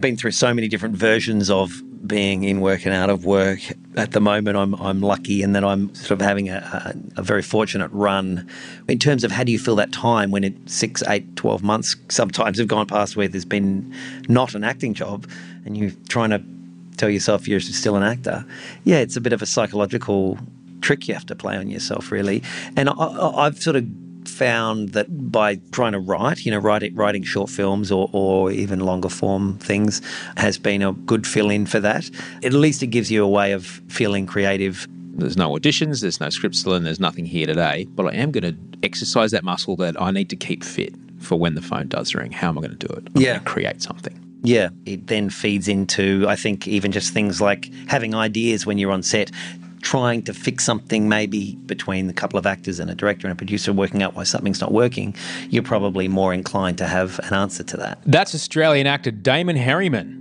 I've been through so many different versions of being in work and out of work. At the moment, I'm I'm lucky in that I'm sort of having a, a, a very fortunate run. In terms of how do you feel that time when it six, eight, 12 months sometimes have gone past where there's been not an acting job, and you're trying to tell yourself you're still an actor. Yeah, it's a bit of a psychological trick you have to play on yourself, really. And I, I've sort of found that by trying to write, you know, writing, writing short films or, or even longer form things has been a good fill in for that. At least it gives you a way of feeling creative. There's no auditions, there's no scripts still, and there's nothing here today. But I am going to exercise that muscle that I need to keep fit for when the phone does ring. How am I going to do it? I'm Yeah. going to create something. Yeah, it then feeds into, I think, even just things like having ideas when you're on set, trying to fix something maybe between a couple of actors and a director and a producer, working out why something's not working. You're probably more inclined to have an answer to that. That's Australian actor Damon Herriman.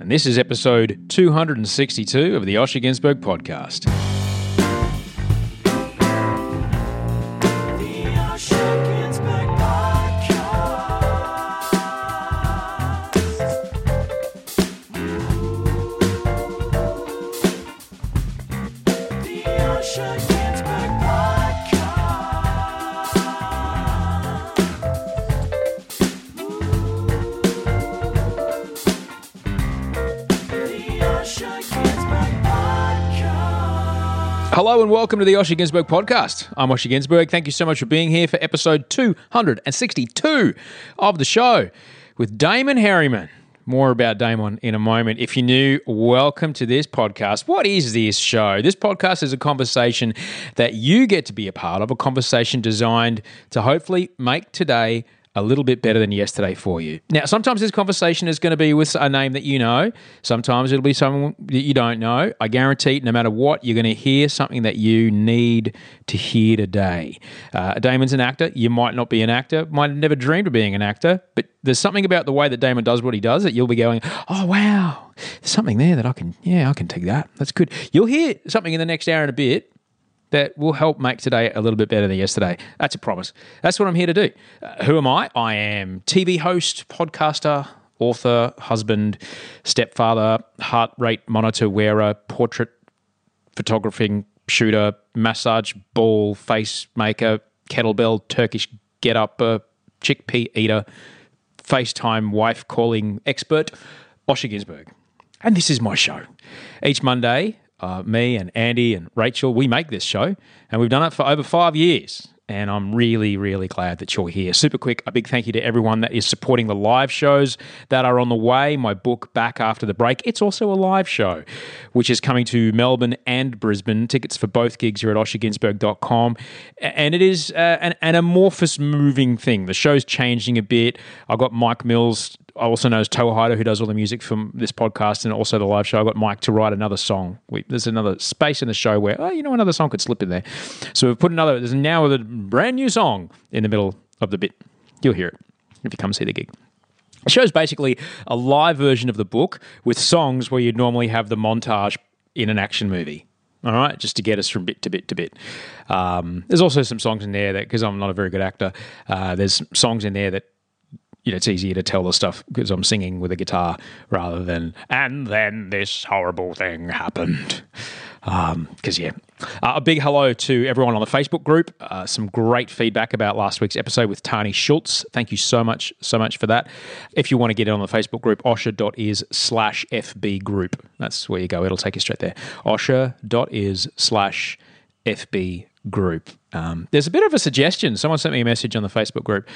And this is episode 262 of the Osher Günsberg podcast. Hello and welcome to the Osher Günsberg podcast. I'm Osher Günsberg. Thank you so much for being here for episode 262 of the show with Damon Herriman. More about Damon in a moment. If you're new, welcome to this podcast. What is this show? This podcast is a conversation that you get to be a part of, a conversation designed to hopefully make today a little bit better than yesterday for you. Now, sometimes this conversation is going to be with a name that you know. Sometimes it'll be someone that you don't know. I guarantee, no matter what, you're going to hear something that you need to hear today. Uh, Damon's an actor. You might not be an actor. Might have never dreamed of being an actor, but there's something about the way that Damon does what he does that you'll be going, "Oh wow, there's something there that I can, yeah, I can take that. That's good." You'll hear something in the next hour and a bit that will help make today a little bit better than yesterday. That's a promise. That's what I'm here to do. Uh, who am I? I am TV host, podcaster, author, husband, stepfather, heart rate monitor wearer, portrait photographing shooter, massage ball, face maker, kettlebell, Turkish get up, chickpea eater, FaceTime wife calling expert, Osher Günsberg. And this is my show. Each Monday, uh, me and Andy and Rachel, we make this show, and we've done it for over five years. And I'm really, really glad that you're here. Super quick, a big thank you to everyone that is supporting the live shows that are on the way. My book, Back After the Break, it's also a live show, which is coming to Melbourne and Brisbane. Tickets for both gigs are at osherginsberg.com. And it is uh, an, an amorphous, moving thing. The show's changing a bit. I've got Mike Mills also known as Toehider, who does all the music from this podcast and also the live show. I got Mike to write another song. We, there's another space in the show where, oh, you know, another song could slip in there. So we've put another, there's now a brand new song in the middle of the bit. You'll hear it if you come see the gig. The show's basically a live version of the book with songs where you'd normally have the montage in an action movie. All right, just to get us from bit to bit to bit. Um, there's also some songs in there that, because I'm not a very good actor, uh, there's songs in there that you know, it's easier to tell the stuff because I'm singing with a guitar rather than, and then this horrible thing happened. Because, yeah. Uh, a big hello to everyone on the Facebook group. Uh, some great feedback about last week's episode with Tani Schultz. Thank you so much, so much for that. If you want to get in on the Facebook group, osher.is slash FB group. That's where you go. It'll take you straight there. osher.is slash FB group. Um, there's a bit of a suggestion. Someone sent me a message on the Facebook group,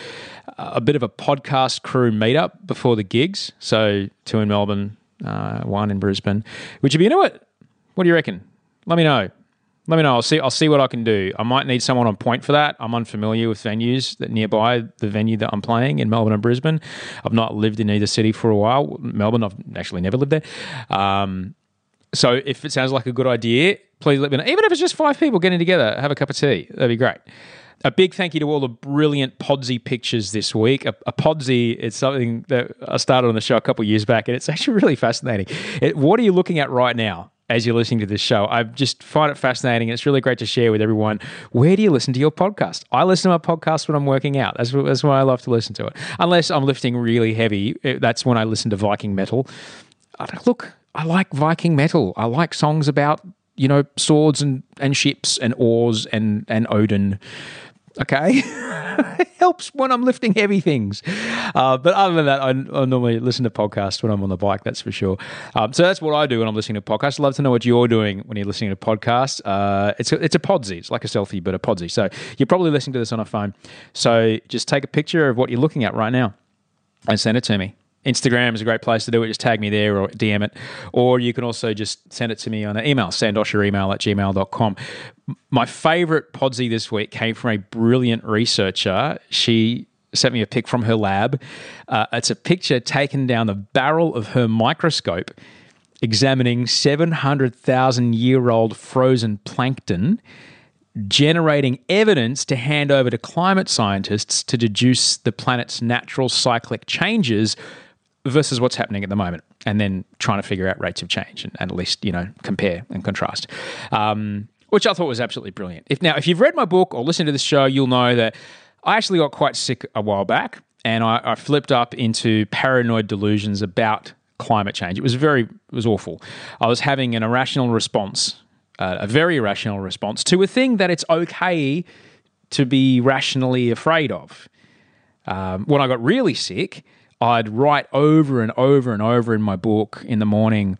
uh, a bit of a podcast crew meetup before the gigs. So two in Melbourne, uh, one in Brisbane. Would you be into it? What do you reckon? Let me know. Let me know. I'll see. I'll see what I can do. I might need someone on point for that. I'm unfamiliar with venues that nearby the venue that I'm playing in Melbourne and Brisbane. I've not lived in either city for a while. Melbourne, I've actually never lived there. Um, so if it sounds like a good idea, please let me know. Even if it's just five people getting together, have a cup of tea. That'd be great. A big thank you to all the brilliant Podsy pictures this week. A, a Podsy is something that I started on the show a couple years back, and it's actually really fascinating. It, what are you looking at right now? as you're listening to this show. I just find it fascinating. It's really great to share with everyone. Where do you listen to your podcast? I listen to my podcast when I'm working out. That's, that's why I love to listen to it. Unless I'm lifting really heavy, that's when I listen to Viking metal. Look, I like Viking metal. I like songs about you know swords and, and ships and oars and and Odin. Okay, helps when I'm lifting heavy things. Uh, but other than that, I, I, normally listen to podcasts when I'm on the bike. That's for sure. Um, so that's what I do when I'm listening to podcasts. I'd love to know what you're doing when you're listening to podcasts. Uh, it's a, it's a podsy. It's like a selfie, but a podsy. So you're probably listening to this on a phone. So just take a picture of what you're looking at right now and send it to me. Instagram is a great place to do it. Just tag me there or DM it. Or you can also just send it to me on an email, sandoshaemail at gmail.com. My favorite podsy this week came from a brilliant researcher. She sent me a pic from her lab. Uh, it's a picture taken down the barrel of her microscope examining 700,000 year old frozen plankton generating evidence to hand over to climate scientists to deduce the planet's natural cyclic changes versus what's happening at the moment, and then trying to figure out rates of change and, and at least you know compare and contrast. Um, which I thought was absolutely brilliant. If now, if you've read my book or listened to this show, you'll know that I actually got quite sick a while back, and I, I flipped up into paranoid delusions about climate change. It was very, it was awful. I was having an irrational response, uh, a very irrational response to a thing that it's okay to be rationally afraid of. Um, when I got really sick, I'd write over and over and over in my book in the morning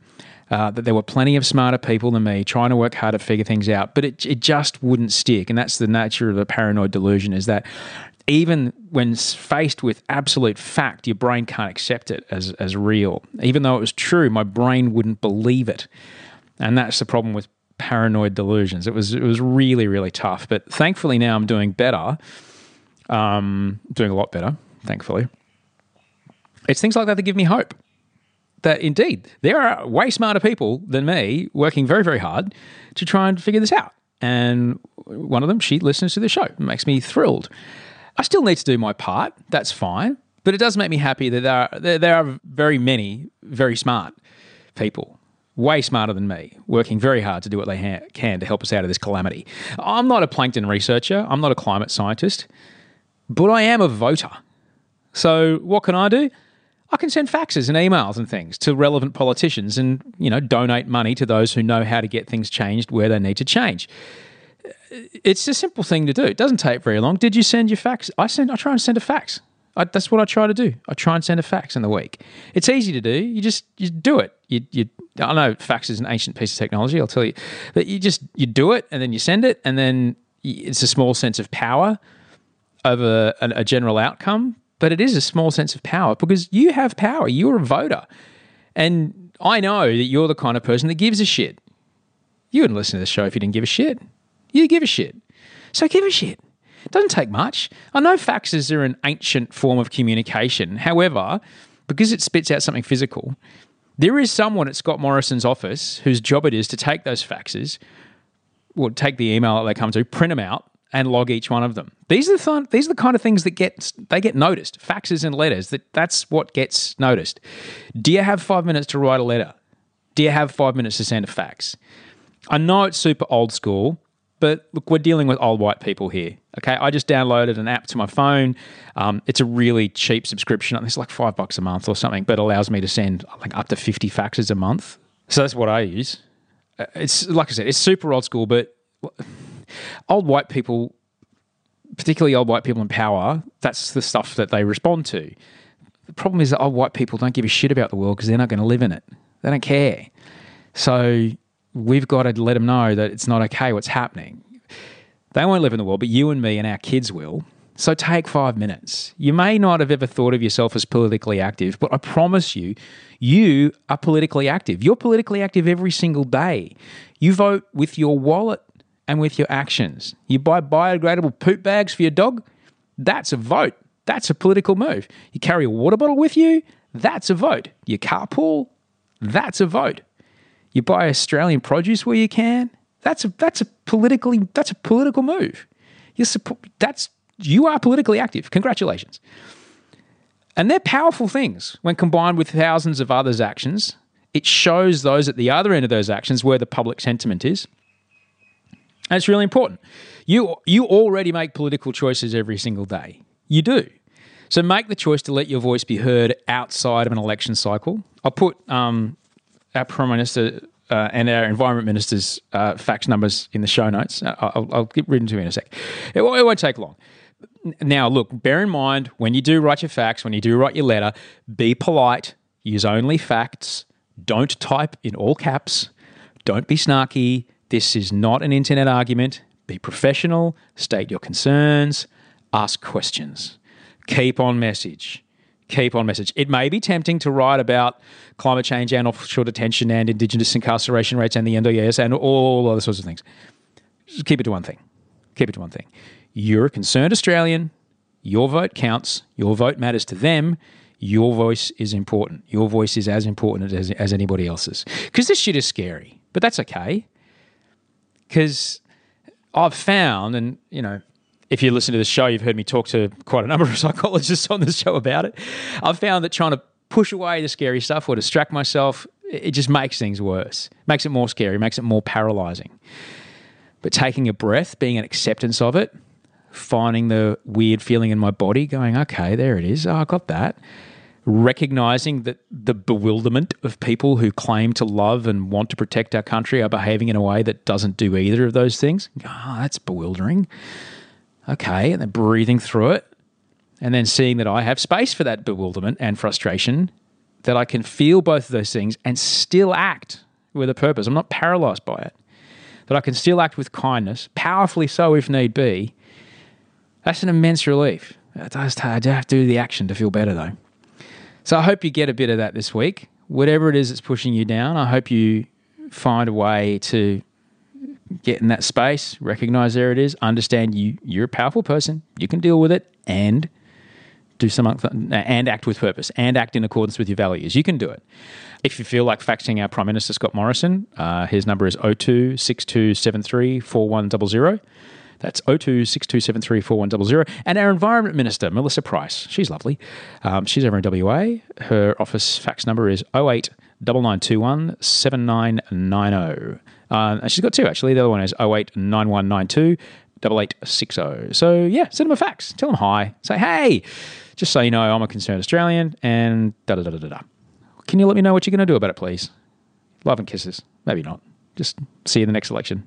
uh, that there were plenty of smarter people than me trying to work hard to figure things out, but it, it just wouldn't stick. And that's the nature of the paranoid delusion is that even when faced with absolute fact, your brain can't accept it as, as real. Even though it was true, my brain wouldn't believe it. And that's the problem with paranoid delusions. It was it was really, really tough. But thankfully now I'm doing better. Um, doing a lot better, thankfully. It's things like that that give me hope. That indeed, there are way smarter people than me working very, very hard to try and figure this out. And one of them, she listens to the show. It makes me thrilled. I still need to do my part. That's fine. But it does make me happy that there are, there, there are very many very smart people way smarter than me, working very hard to do what they ha- can to help us out of this calamity. I'm not a plankton researcher, I'm not a climate scientist, but I am a voter. So, what can I do? I can send faxes and emails and things to relevant politicians and, you know, donate money to those who know how to get things changed where they need to change. It's a simple thing to do. It doesn't take very long. Did you send your fax? I send I try and send a fax. I, that's what I try to do. I try and send a fax in the week. It's easy to do. You just you do it. You, you I know fax is an ancient piece of technology. I'll tell you, but you just you do it and then you send it and then it's a small sense of power over a, a general outcome but it is a small sense of power because you have power. You're a voter. And I know that you're the kind of person that gives a shit. You wouldn't listen to the show if you didn't give a shit. You give a shit. So give a shit. It doesn't take much. I know faxes are an ancient form of communication. However, because it spits out something physical, there is someone at Scott Morrison's office whose job it is to take those faxes, or take the email that they come to, print them out, and log each one of them. These are the th- these are the kind of things that get they get noticed. Faxes and letters. That that's what gets noticed. Do you have five minutes to write a letter? Do you have five minutes to send a fax? I know it's super old school, but look, we're dealing with old white people here. Okay, I just downloaded an app to my phone. Um, it's a really cheap subscription. It's like five bucks a month or something, but allows me to send like up to fifty faxes a month. So that's what I use. Uh, it's like I said, it's super old school, but old white people, particularly old white people in power, that's the stuff that they respond to. The problem is that old white people don't give a shit about the world because they're not going to live in it. They don't care. So we've got to let them know that it's not okay what's happening. They won't live in the world, but you and me and our kids will. So take five minutes. You may not have ever thought of yourself as politically active, but I promise you, you are politically active. You're politically active every single day. You vote with your wallet and with your actions. You buy biodegradable poop bags for your dog, that's a vote. That's a political move. You carry a water bottle with you, that's a vote. You carpool, that's a vote. You buy Australian produce where you can, that's a that's a politically that's a political move. You support that's you are politically active. Congratulations. And they're powerful things when combined with thousands of others' actions it shows those at the other end of those actions where the public sentiment is. It's really important. You you already make political choices every single day. You do. So make the choice to let your voice be heard outside of an election cycle. I'll put um, our Prime Minister uh, and our Environment Minister's uh, fax numbers in the show notes. Uh, I'll, I'll get rid into it in a sec. It, it won't take long. Now, look, bear in mind when you do write your fax, when you do write your letter, be polite, use only facts, don't type in all caps, don't be snarky. This is not an internet argument. Be professional, state your concerns, ask questions, keep on message. Keep on message. It may be tempting to write about climate change and offshore detention and Indigenous incarceration rates and the NDIS and all other sorts of things. Just keep it to one thing. Keep it to one thing. You're a concerned Australian. Your vote counts. Your vote matters to them. Your voice is important. Your voice is as important as, as anybody else's. Because this shit is scary, but that's okay. Because I've found, and you know, if you listen to the show, you've heard me talk to quite a number of psychologists on the show about it. I've found that trying to push away the scary stuff or distract myself, it just makes things worse, makes it more scary, makes it more paralyzing. But taking a breath, being an acceptance of it, finding the weird feeling in my body, going, okay, there it is. Oh, I got that. Recognizing that the bewilderment of people who claim to love and want to protect our country are behaving in a way that doesn't do either of those things. Ah, that's bewildering. Okay, and then breathing through it, and then seeing that I have space for that bewilderment and frustration, that I can feel both of those things and still act with a purpose. I'm not paralyzed by it. That I can still act with kindness, powerfully so if need be. That's an immense relief. I just I do have to do the action to feel better though. So I hope you get a bit of that this week. Whatever it is that's pushing you down, I hope you find a way to get in that space, recognize there it is, understand you you're a powerful person, you can deal with it and do some and act with purpose and act in accordance with your values. You can do it. If you feel like faxing our Prime Minister Scott Morrison, uh, his number is 02 6273 4100. That's 02 6273 4100. And our Environment Minister, Melissa Price. She's lovely. Um, she's over in WA. Her office fax number is 08 9921 7990. Uh, and she's got two, actually. The other one is 08 9192 8860. So, yeah, send them a fax. Tell them hi. Say, hey, just so you know, I'm a concerned Australian and da da da da da. Can you let me know what you're going to do about it, please? Love and kisses. Maybe not. Just see you in the next election.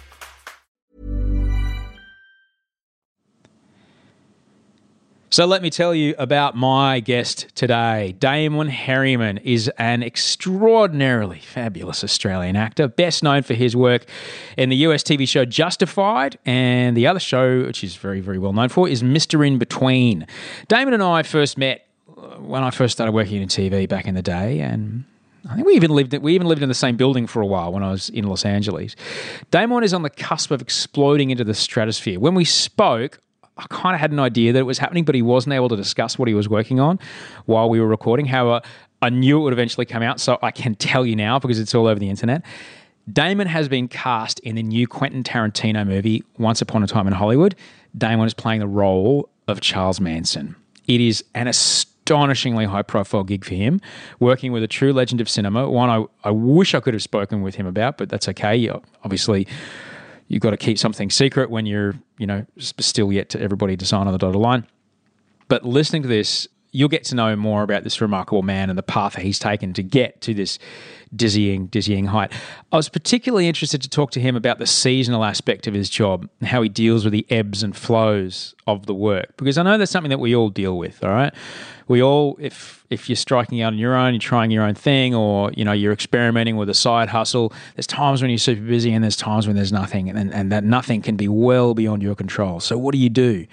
So let me tell you about my guest today. Damon Herriman is an extraordinarily fabulous Australian actor, best known for his work in the US TV show Justified, and the other show, which he's very, very well known for, is Mr. In Between. Damon and I first met uh, when I first started working in TV back in the day, and I think we even lived we even lived in the same building for a while when I was in Los Angeles. Damon is on the cusp of exploding into the stratosphere. When we spoke, I kind of had an idea that it was happening, but he wasn't able to discuss what he was working on while we were recording. However, I knew it would eventually come out, so I can tell you now because it's all over the internet. Damon has been cast in the new Quentin Tarantino movie, Once Upon a Time in Hollywood. Damon is playing the role of Charles Manson. It is an astonishingly high profile gig for him, working with a true legend of cinema, one I, I wish I could have spoken with him about, but that's okay. Obviously, you've got to keep something secret when you're, you know, still yet to everybody to sign on the dotted line. But listening to this, you'll get to know more about this remarkable man and the path he's taken to get to this dizzying, dizzying height. I was particularly interested to talk to him about the seasonal aspect of his job and how he deals with the ebbs and flows of the work, because I know that's something that we all deal with. All right, we all, if if you're striking out on your own, you're trying your own thing, or you know you're experimenting with a side hustle. There's times when you're super busy, and there's times when there's nothing, and and that nothing can be well beyond your control. So what do you do?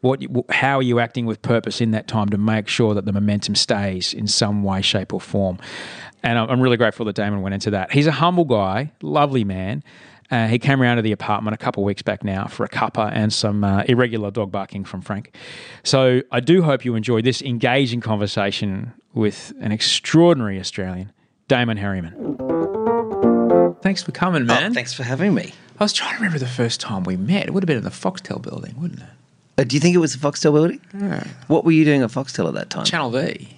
What, how are you acting with purpose in that time to make sure that the momentum stays in some way, shape, or form? And I'm really grateful that Damon went into that. He's a humble guy, lovely man. Uh, he came around to the apartment a couple of weeks back now for a cuppa and some uh, irregular dog barking from Frank. So I do hope you enjoyed this engaging conversation with an extraordinary Australian, Damon Herriman. Thanks for coming, man. Oh, thanks for having me. I was trying to remember the first time we met. It would have been in the Foxtel building, wouldn't it? Uh, do you think it was the Foxtel building? Yeah. What were you doing at Foxtel at that time? Channel V.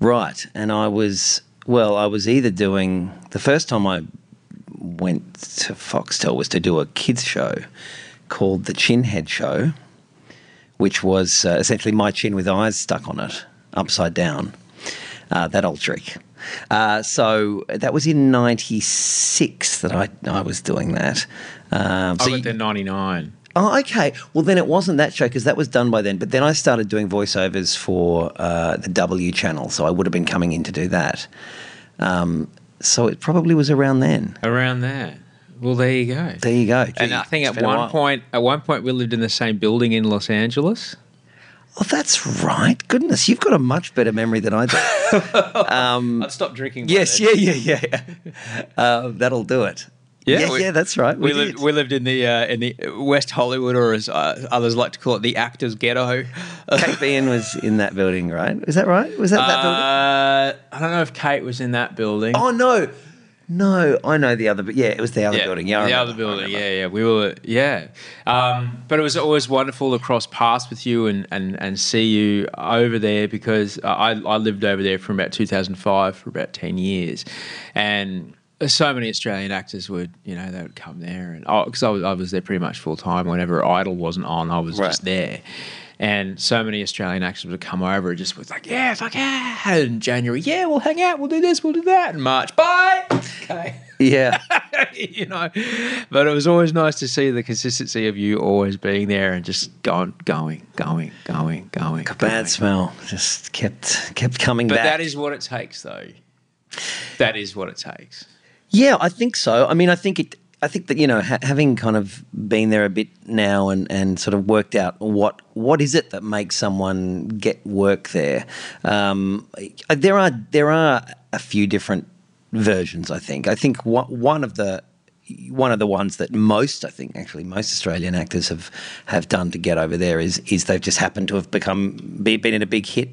Right, and I was well. I was either doing the first time I went to Foxtel was to do a kids show called the Chinhead Show, which was uh, essentially my chin with eyes stuck on it, upside down. Uh, that old trick. Uh, so that was in '96 that I I was doing that. Um, so I went there '99. Oh, okay. Well, then it wasn't that show because that was done by then. But then I started doing voiceovers for uh, the W channel, so I would have been coming in to do that. Um, so it probably was around then. Around there. Well, there you go. There you go. and I think at one point, at one point, we lived in the same building in Los Angeles. Oh, that's right. Goodness, you've got a much better memory than I do. um, I'd stopped drinking. yes, then. yeah, yeah, yeah. Uh, that'll do it. Yeah, yeah, we- yeah, that's right. We, We, lived. We lived in the uh, in the West Hollywood, or as uh, others like to call it, the actors' ghetto. Kate Bean was in that building, right? Is that right? Was that that building? Uh, I don't know if Kate was in that building. Oh no, no, I know the other, but yeah, it was the other building. Yeah, the other building. Yeah, yeah. We were, yeah. Um, but it was always wonderful to cross paths with you and, and, and see you over there because I, I lived over there from about 2005 for about 10 years. And so many Australian actors would, you know, they would come there. And oh, because I, was, I was there pretty much full time. Whenever Idol wasn't on, I was Right. just there. And so many Australian actors would come over and just was like, yeah, fuck yeah. In January, yeah, we'll hang out, we'll do this, we'll do that. In March, bye. Okay Yeah, you know. But it was always nice to see the consistency of you always being there and just going, going, going, going, going. going. bad smell just kept kept coming But back. that is what it takes, though. That is what it takes. Yeah, I think so. I mean, I think it. I think that you know, ha- having kind of been there a bit now and, and sort of worked out what what is it that makes someone get work there. Um, there are there are a few different versions. I think. I think one of the one of the ones that most, I think, actually most Australian actors have have done to get over there is is they've just happened to have become be, been in a big hit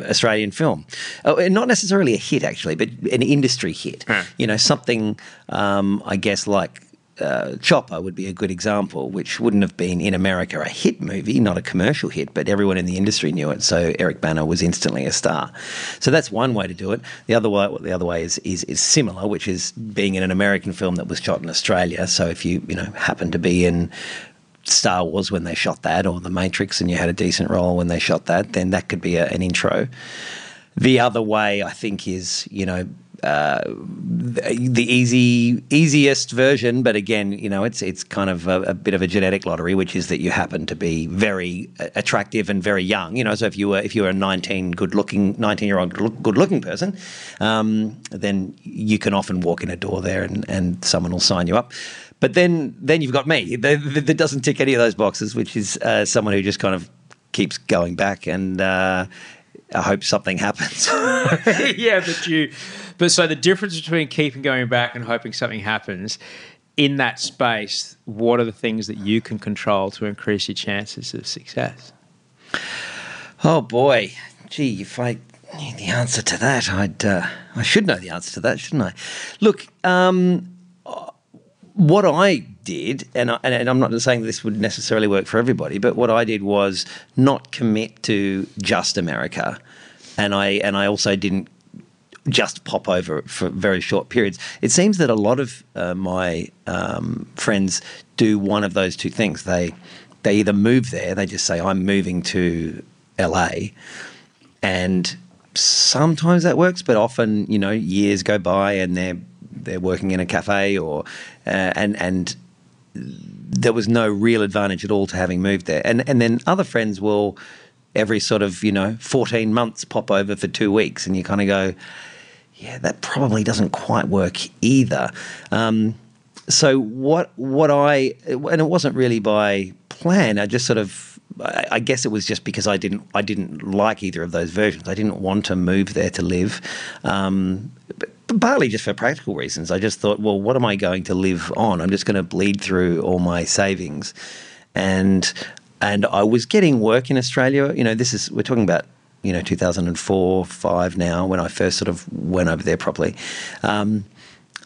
Australian film. And not necessarily a hit, actually, but an industry hit. You know, something, um, I guess, like uh, Chopper would be a good example, which wouldn't have been in America a hit movie, not a commercial hit, but everyone in the industry knew it. So Eric Bana was instantly a star. So that's one way to do it. The other way, the other way is, is is similar, which is being in an American film that was shot in Australia. So if you you know happen to be in Star Wars when they shot that, or The Matrix, and you had a decent role when they shot that, then that could be a, an intro. The other way, I think, is you know uh, the easy easiest version, but again, you know, it's it's kind of a, a bit of a genetic lottery, which is that you happen to be very uh, attractive and very young. You know, so if you were if you were a nineteen good looking nineteen year old good looking person, um, then you can often walk in a door there and, and someone will sign you up. But then then you've got me that, doesn't tick any of those boxes, which is uh, someone who just kind of keeps going back and. Uh, I hope something happens. yeah, but you, but so the difference between keeping going back and hoping something happens in that space, what are the things that you can control to increase your chances of success? oh boy, gee, if I knew the answer to that, I'd uh, I should know the answer to that, shouldn't I? Look, um, what I did, and, I, I'm not saying this would necessarily work for everybody, but what I did was not commit to just America, and I and I also didn't just pop over for very short periods. It seems that a lot of uh, my um, friends do one of those two things. They they either move there, they just say I'm moving to LA, and sometimes that works, but often you know years go by and they're they're working in a cafe or uh, and and there was no real advantage at all to having moved there. And and then other friends will every sort of you know 14 months pop over for two weeks, and you kind of go, yeah, that probably doesn't quite work either. Um, so what what I and it wasn't really by plan. I just sort of I guess it was just because I didn't I didn't like either of those versions. I didn't want to move there to live. Um, partly just for practical reasons. I just thought, well, what am I going to live on? I'm just going to bleed through all my savings, and and I was getting work in Australia. You know, this is we're talking about you know 2004, five now when I first sort of went over there properly. Um,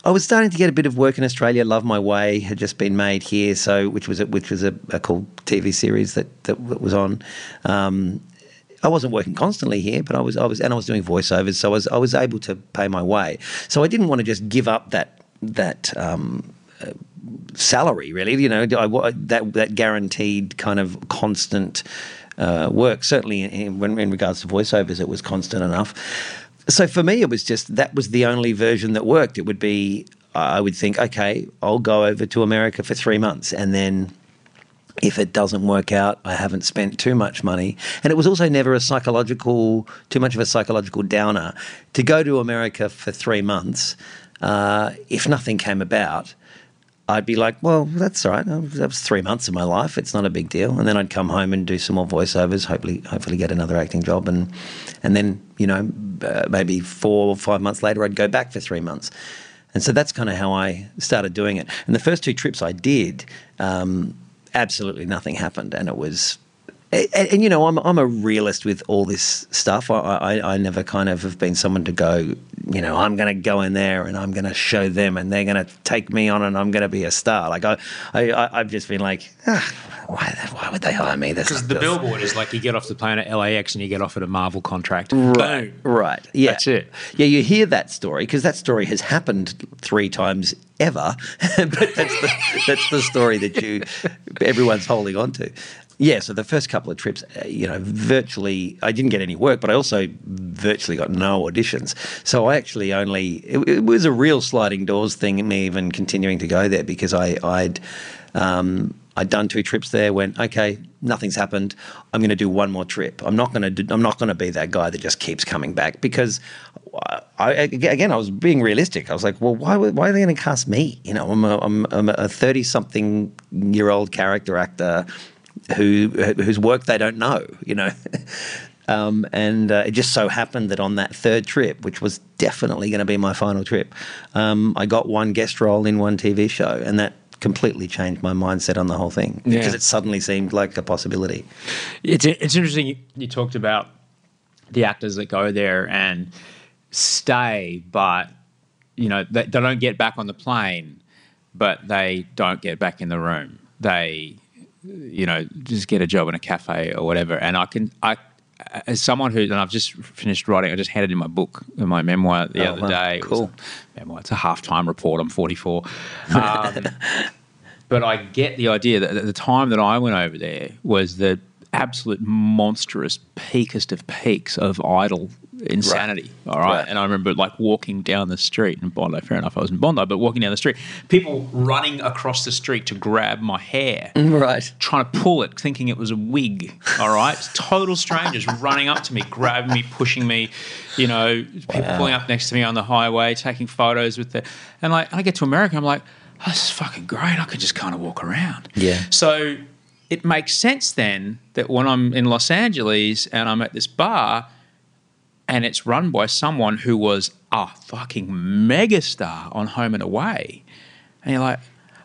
I was starting to get a bit of work in Australia. Love My Way had just been made here, so which was a, which was a, a cool TV series that that was on. Um, I wasn't working constantly here, but I was I was and I was doing voiceovers, so I was I was able to pay my way. So I didn't want to just give up that that. Um, uh, salary really you know I, that that guaranteed kind of constant uh, work certainly in, in, in regards to voiceovers it was constant enough so for me, it was just that was the only version that worked. It would be, I would think, okay, I'll go over to America for three months, and then if it doesn't work out, I haven't spent too much money. And it was also never a psychological, too much of a psychological downer to go to America for three months. Uh, if nothing came about, I'd be like, well, that's all right. That was three months of my life. It's not a big deal. And then I'd come home and do some more voiceovers. Hopefully, hopefully get another acting job. And and then you know uh, maybe four or five months later, I'd go back for three months. And so that's kind of how I started doing it. And the first two trips I did, um, absolutely nothing happened, and it was. And, and, you know, I'm I'm a realist with all this stuff. I, I I never kind of have been someone to go, you know, I'm going to go in there and I'm going to show them, and they're going to take me on, and I'm going to be a star. Like I, I I've just been like, ah, why why would they hire me? Because the billboard is like you get off the plane at LAX and you get offered a Marvel contract. Boom. Right. Yeah. That's it. Yeah, you hear that story because that story has happened three times ever, but that's the, that's the story that you everyone's holding on to. Yeah, so the first couple of trips, uh, you know, virtually, I didn't get any work, but I also virtually got no auditions. So I actually only, it, it was a real sliding doors thing, me even continuing to go there because I, I'd, um, I'd done two trips there. Went okay, nothing's happened. I'm going to do one more trip. I'm not going to. Do, I'm not going to be that guy that just keeps coming back because, I, again, I was being realistic. I was like, well, why? Why are they going to cast me? You know, I'm a, I'm, I'm a thirty something year old character actor who whose work they don't know. You know. Um, and uh, it just so happened that on that third trip, which was definitely going to be my final trip, um, I got one guest role in one TV show, and that completely changed my mindset on the whole thing Yeah. because it suddenly seemed like a possibility. It's it's interesting. You, you talked about the actors that go there and stay, but you know they, they don't get back on the plane, but they don't get back in the room. They, you know, just get a job in a cafe or whatever. And I can I. As someone who, and I've just finished writing, I just handed in my book, in my memoir the Oh, other wow. day. It Cool. a memoir. It's a half-time report. I'm 44. Um, but I get the idea that the time that I went over there was the absolute monstrous peakest of peaks of Idol insanity. All right? Right. And I remember like walking down the street in Bondi, fair enough, I was in Bondi, but walking down the street, people running across the street to grab my hair. Right. Trying to pull it, thinking it was a wig. All right, total strangers running up to me, grabbing me, pushing me. You know, people pulling up next to me on the highway, taking photos with the. And like, I get to America, I'm like, oh, this is fucking great. I could just kind of walk around. Yeah. So it makes sense then that when I'm in Los Angeles and I'm at this bar, and it's run by someone who was a fucking megastar on Home and Away. And you're like,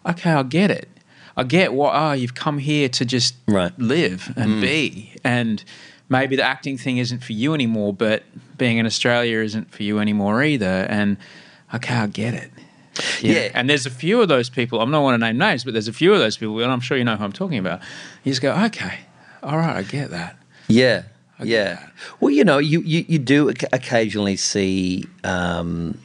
okay, I get it. I get what, oh, you've come here to just Right. live and mm. be. And maybe the acting thing isn't for you anymore, but being in Australia isn't for you anymore either. And okay, I get it. Yeah. And there's a few of those people, I'm not want to name names, but there's a few of those people, and I'm sure you know who I'm talking about. You just go, okay, all right, I get that. Yeah, yeah. Well, you know, you you, you do occasionally see, um,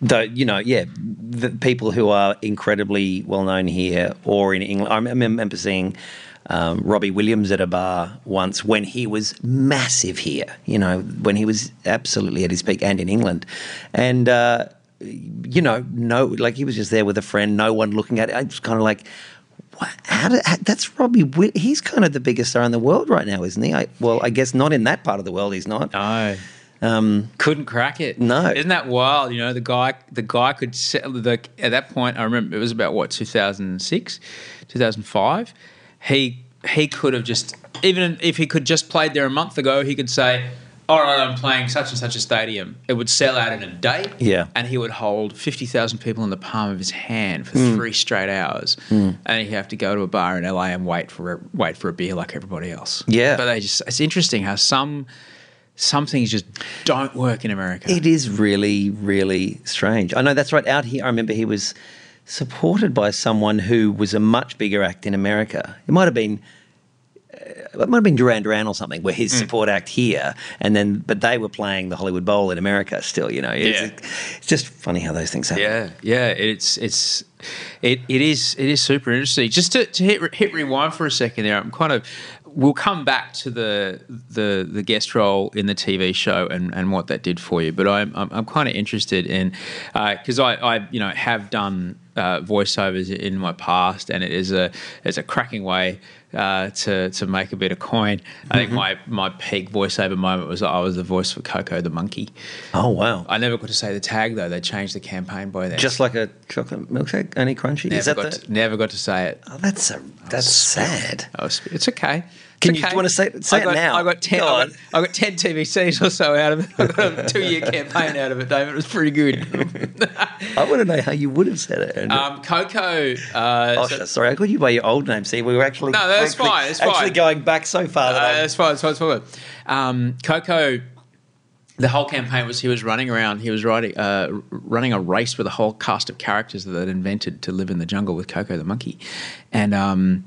though, you know, yeah, the people who are incredibly well known here or in England. I remember seeing. Um, Robbie Williams at a bar once when he was massive here, you know, when he was absolutely at his peak and in England. And, uh, you know, no, like he was just there with a friend, no one looking at it. I was kind of like, how did, how, that's Robbie. Wi- He's kind of the biggest star in the world right now, isn't he? I, well, I guess not in that part of the world. He's not. No. Um, couldn't crack it. No. isn't that wild? You know, the guy, the guy could the. At that point, I remember it was about what 2006, 2005. He he could have just even if he could just played there a month ago, he could say, "All right, I'm playing such and such a stadium." It would sell out in a day. Yeah. and he would hold fifty thousand people in the palm of his hand for hmm. three straight hours, hmm. and he'd have to go to a bar in LA and wait for a, wait for a beer like everybody else. Yeah. but they just it's interesting how some some things just don't work in America. it is really, really strange. I know that's right. Out here, I remember he was supported by someone who was a much bigger act in America. It might have been. Uh, It might have been Duran Duran or something, where his Hmm. support act here, and then but they were playing the Hollywood Bowl in America still. You know, it's, Yeah. it's just funny how those things happen. Yeah, yeah, it's it's it, it is it is super interesting. Just to, to hit hit rewind for a second there, I'm kind of we'll come back to the the the guest role in the TV show and, and what that did for you. But I'm I'm, I'm kind of interested in because I I you know have done uh, voiceovers in my past, and it is a it's a cracking way. Uh, to to make a bit of coin, I think my, my peak voiceover moment was I was the voice for Coco the monkey. Oh wow! I never got to say the tag though. They changed the campaign by then. Just like a chocolate milkshake, only crunchy. Never Is that got the? to, never got to say it. Oh, that's a that's sad. I was, it's okay. Can It's you- do you wanna say- say I it got, now? I got ten. Go I got, I got ten TVCs or so out of it. I got a two-year campaign out of it, David. It was pretty good. I want to know how you would have said it. Andrew. um, Coco. Uh, oh, so- sorry, I called you by your old name. See, we were actually No, that's actually, fine, it's actually fine. going back so far. Uh, That I, that's fine. That's fine. That's fine. Um, Coco. The whole campaign was he was running around. He was riding, uh, running a race with a whole cast of characters that they'd invented to live in the jungle with Coco the monkey, and um,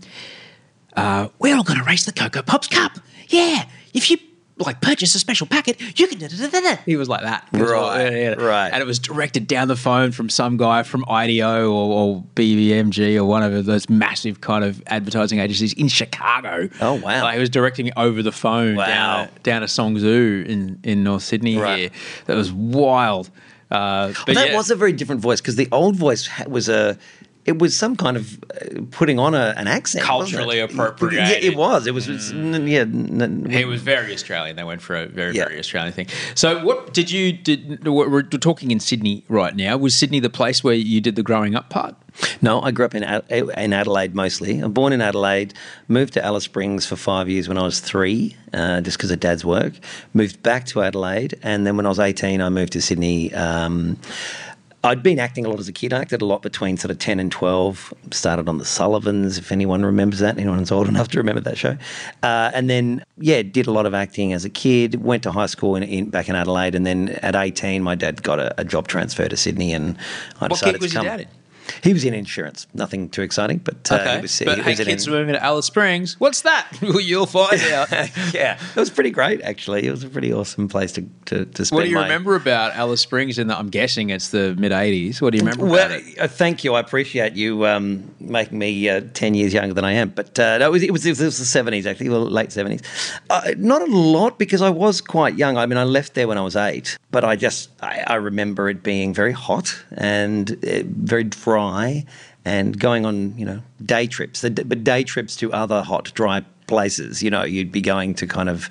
uh, we're all going to race the Cocoa Pops Cup. Yeah, if you like purchase a special packet, you can. Da-da-da-da-da. He was like that, was Right, like, yeah, yeah. right. And it was directed down the phone from some guy from IDEO or, or BBMG or one of those massive kind of advertising agencies in Chicago. Oh, wow. Like, he was directing it over the phone Wow. down, down to Song Zu in, in North Sydney Right. here. That was wild. Uh, but that yeah. was a very different voice because the old voice was a. It was some kind of uh, putting on a, an accent, Culturally it? appropriated. Yeah, it was. It was. n- yeah, n- He was very Australian. They went for a very, Yeah. very Australian thing. So, what did you did? We're we're talking in Sydney right now. Was Sydney the place where you did the growing up part? No, I grew up in Ad- in Adelaide mostly. I'm born in Adelaide, moved to Alice Springs for five years when I was three, uh, just because of Dad's work. Moved back to Adelaide, and then when I was 18, I moved to Sydney. Um, I'd been acting a lot as a kid. I acted a lot between sort of 10 and 12. Started on The Sullivans, if anyone remembers that. Anyone's old enough to remember that show. Uh, and then, yeah, did a lot of acting as a kid. Went to high school in, in, back in Adelaide. And then at 18, my dad got a, a job transfer to Sydney. And I What decided was to your come. dad in? He was in insurance. Nothing too exciting, but uh, he was, but he hey, was in- kids are moving to Alice Springs. What's that? You'll find out. yeah, it was pretty great actually. It was a pretty awesome place to to, to spend. What do you my- remember about Alice Springs? In the, I'm guessing it's the mid '80s. What do you remember Well, about it? uh, thank you. I appreciate you um, making me uh, ten years younger than I am. But uh, no, it was it was, it was the seventies actually, well, late seventies. Uh, not a lot because I was quite young. I mean, I left there when I was eight, but I just I, I remember it being very hot and uh, very dry, and going on you know day trips, but day trips to other hot, dry places. You know, you'd be going to kind of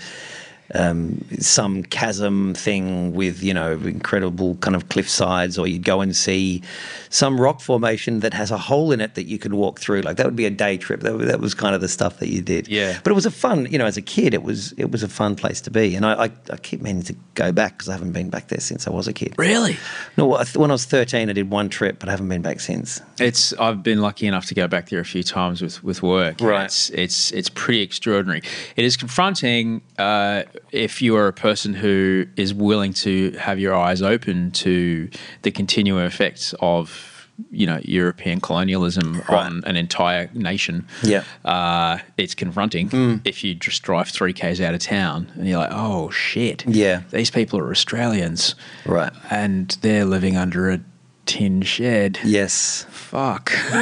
um, some chasm thing with you know incredible kind of cliff sides, or you'd go and see some rock formation that has a hole in it that you could walk through. Like that would be a day trip. That, that was kind of the stuff that you did. Yeah. but it was a fun. You know, as a kid, it was it was a fun place to be, and I, I, I keep meaning to go back because I haven't been back there since I was a kid. Really? No, when I was thirteen, I did one trip, but I haven't been back since. It's I've been lucky enough to go back there a few times with with work. Right. It's it's it's pretty extraordinary. It is confronting uh, if you are a person who is willing to have your eyes open to the continuing effects of you know European colonialism on an entire nation. Yeah. Uh, it's confronting if you just drive three k's out of town and you're like, oh shit. Yeah. These people are Australians. Right. And they're living under a tin shed Yes. fuck.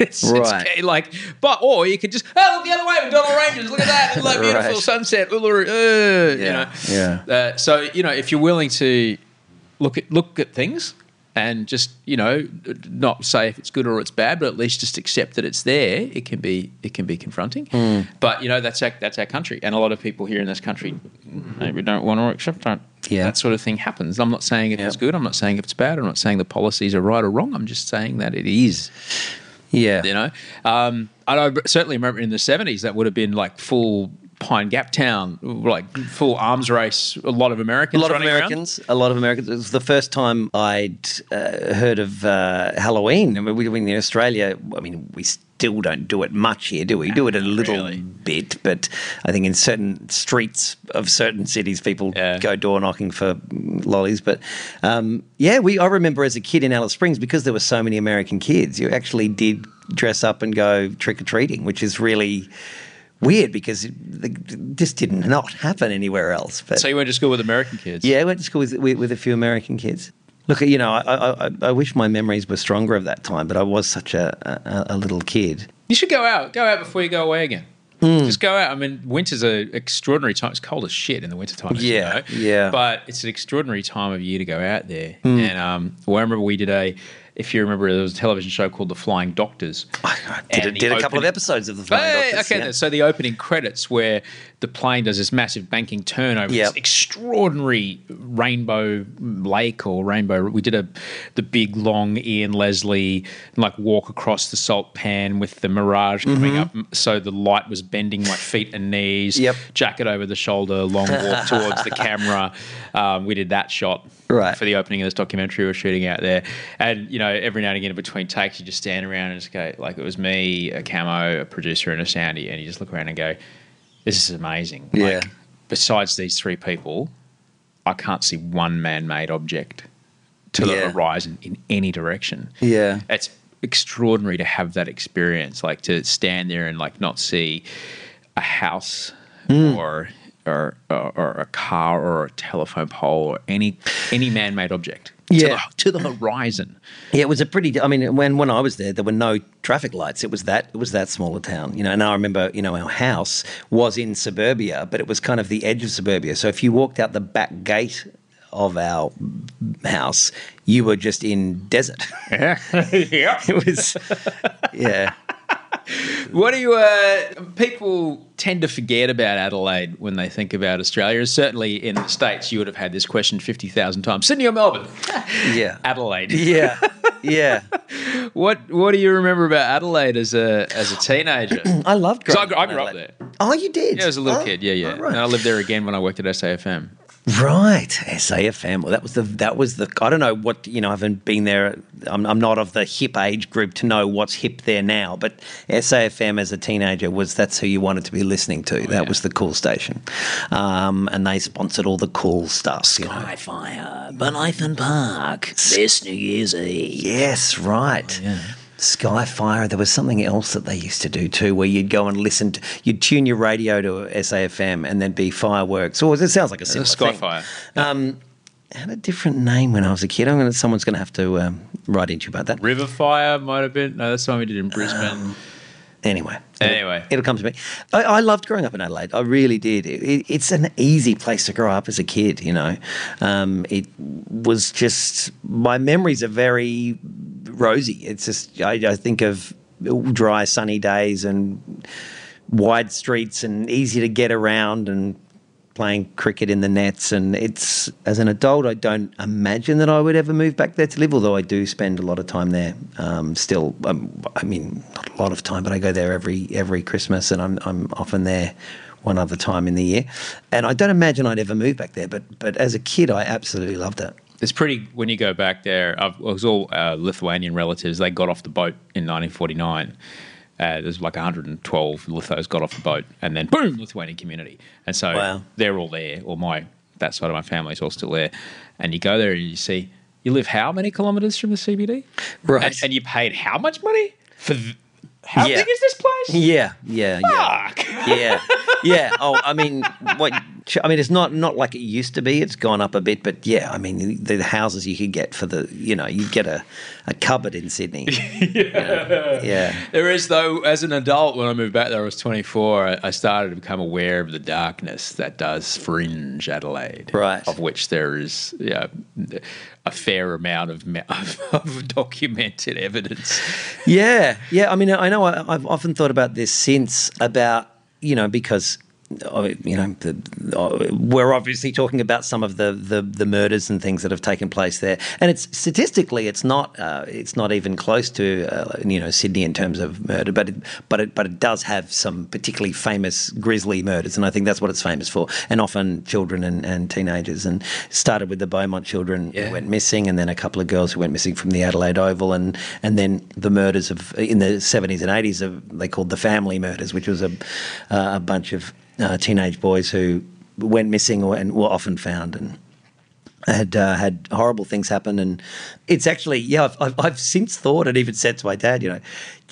it's, Right. it's like, but or you could just oh look the other way, MacDonnell Ranges. Look at that, like beautiful Right. sunset. Uh, you know, Yeah. Uh, so you know, if you're willing to look at look at things and just you know not say if it's good or it's bad, but at least just accept that it's there. It can be it can be confronting, Hmm. but you know that's our, that's our country, and a lot of people here in this country maybe don't want to accept that. Yeah. that sort of thing happens. I'm not saying if it's good. I'm not saying if it's bad. I'm not saying the policies are right or wrong. I'm just saying that it is Yeah. you know. Um, I certainly remember in the seventies that would have been like full Pine Gap town, like full arms race. A lot of Americans. A lot of running around. Americans. A lot of Americans. It was the first time I'd uh, heard of uh, Halloween. I mean, we, in Australia, I mean, we still don't do it much here, do we? Do it a little really. bit, but I think in certain streets of certain cities, people Yeah. go door knocking for lollies. But um, yeah, we. I remember as a kid in Alice Springs because there were so many American kids. You actually did dress up and go trick or treating, which is really. Weird because this did not happen anywhere else. But So you went to school with American kids. yeah, I went to school with, with, with a few American kids. Look, you know, I, I, I- wish my memories were stronger of that time, but I was such a, a, a little kid. You should go out. Go out before you go away again. Hmm. Just go out. I mean, winter's an extraordinary time. It's cold as shit in the wintertime. as you Yeah, know. yeah. But it's an extraordinary time of year to go out there. And um, well, I remember we did a, if you remember, there was a television show called The Flying Doctors. I did, a, a couple of episodes of the Flying Hey, Doctors, okay, yeah. so the opening credits where the plane does this massive banking turn over Yep. this extraordinary rainbow lake or rainbow. We did a the big long Ian Leslie like walk across the salt pan with the mirage coming up, so the light was bending my feet and knees. Mm-hmm. Yep. jacket over the shoulder, long walk towards the camera. Um, we did that shot Right. for the opening of this documentary we are shooting out there. And, you know, every now and again in between takes, you just stand around and just go, like, it was me, a camo, a producer, and a soundy. And you just look around and go, this is amazing. Yeah. Like, besides these three people, I can't see one man made object to Yeah. the horizon in any direction. Yeah. It's extraordinary to have that experience, like to stand there and like not see a house Hmm. or, or or or a car or a telephone pole or any any man made object Yeah. to, the, to the horizon. Yeah, it was a pretty. I mean, when when I was there, there were no traffic lights. It was that it was that small a town, you know. And I remember, you know, our house was in suburbia, but it was kind of the edge of suburbia. So if you walked out the back gate of our house, you were just in desert. Yeah, yeah. it was, yeah. What do you? Uh, people tend to forget about Adelaide when they think about Australia. Certainly in the states, you would have had this question fifty thousand times: Sydney or Melbourne? Yeah. Adelaide. Yeah, yeah. What What do you remember about Adelaide as a as a teenager? I loved. 'Cause I, I grew up there. Oh, you did? Yeah, as a little Oh, kid. Yeah, yeah. right. And I lived there again when I worked at SAFM. Right, SAFM. Well, that was the that was the. I don't know what you know. I haven't been there. I'm, I'm not of the hip age group to know what's hip there now. But SAFM as a teenager was that's who you wanted to be listening to. that was the cool station, um, and they sponsored all the cool stuff. you know. Skyfire, Bonython Park, this New Year's Eve. Yes, right. Skyfire. There was something else that they used to do too, where you'd go and listen to, you'd tune your radio to SAFM, and there'd be fireworks. Or it sounds like a similar thing. Skyfire. Um, had a different name when I was a kid. I'm gonna, someone's going to have to um, write into you about that. River Fire might have been. No, that's the one we did in Brisbane. Um, Anyway, Anyway. it'll come to me. I, I loved growing up in Adelaide. I really did. It, it, it's an easy place to grow up as a kid. You know, um, it was just my memories are very rosy. It's just I, I think of dry, sunny days and wide streets and easy to get around and playing cricket in the nets. And it's, as an adult, I don't imagine that I would ever move back there to live, although I do spend a lot of time there um, still. Um, I mean, not a lot of time, but I go there every, every Christmas and I'm, I'm often there one other time in the year. And I don't imagine I'd ever move back there, but, but as a kid, I absolutely loved it. It's pretty when you go back there. I've, it was all uh, Lithuanian relatives. They got off the boat in 1949. Uh, there's like 112 Lithos got off the boat, and then boom, Lithuanian community. And so Wow. they're all there, or my that side of my family is all still there. And you go there and you see you live how many kilometres from the CBD, Right. And, and you paid how much money for? Th- how Yeah. big is this place? Yeah, yeah, yeah. Fuck. yeah, yeah. Oh, I mean, what? I mean, it's not not like it used to be. It's gone up a bit, but yeah, I mean, the, the houses you could get for the, you know, you get a, a cupboard in Sydney. yeah, yeah. There is, though, as an adult, when I moved back there, I was 24, I, I started to become aware of the darkness that does fringe Adelaide. Right. Of which there is yeah, a fair amount of, me- of documented evidence. Yeah, yeah. I mean, I know I, I've often thought about this since about you know because. Uh, You know, the, uh, we're obviously talking about some of the, the, the murders and things that have taken place there, and it's statistically, it's not uh, it's not even close to uh, you know Sydney in terms of murder, but it, but it but it does have some particularly famous grisly murders, and I think that's what it's famous for, and often children and, and teenagers, and started with the Beaumont children Yeah. who went missing, and then a couple of girls who went missing from the Adelaide Oval, and and then the murders of in the seventies and eighties of they called the family murders, which was a uh, a bunch of uh, teenage boys who went missing or, and were often found and. Had uh, had horrible things happen, and it's actually yeah. I've, I've, I've since thought and even said to my dad, you know,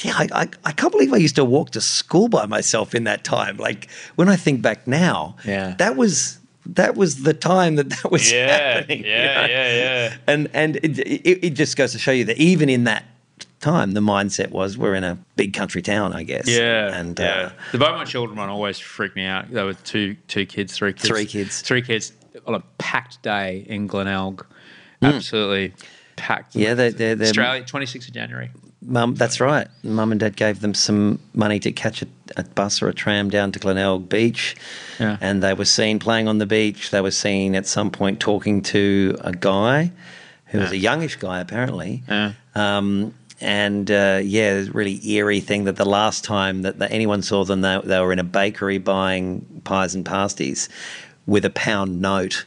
yeah, I, I, I can't believe I used to walk to school by myself in that time. Like when I think back now, Yeah. that was that was the time that that was happening. you know? yeah. and and it, it, it just goes to show you that even in that time, the mindset was we're in a big country town, I guess. Yeah, and yeah. Uh, the Beaumont children one always freaked me out. There were two two kids, three kids, Three kids. three kids on a packed day in Glenelg. Absolutely packed. Yeah, they- they're- they're- Australia, twenty sixth of January. mum, that's right. Mum and dad gave them some money to catch a, a bus or a tram down to Glenelg Beach, Yeah. and they were seen playing on the beach. They were seen at some point talking to a guy who was a youngish guy, apparently. Yeah. Um, and uh, yeah, it's really eerie thing that the last time that, that anyone saw them, they, they were in a bakery buying pies and pasties with a pound note,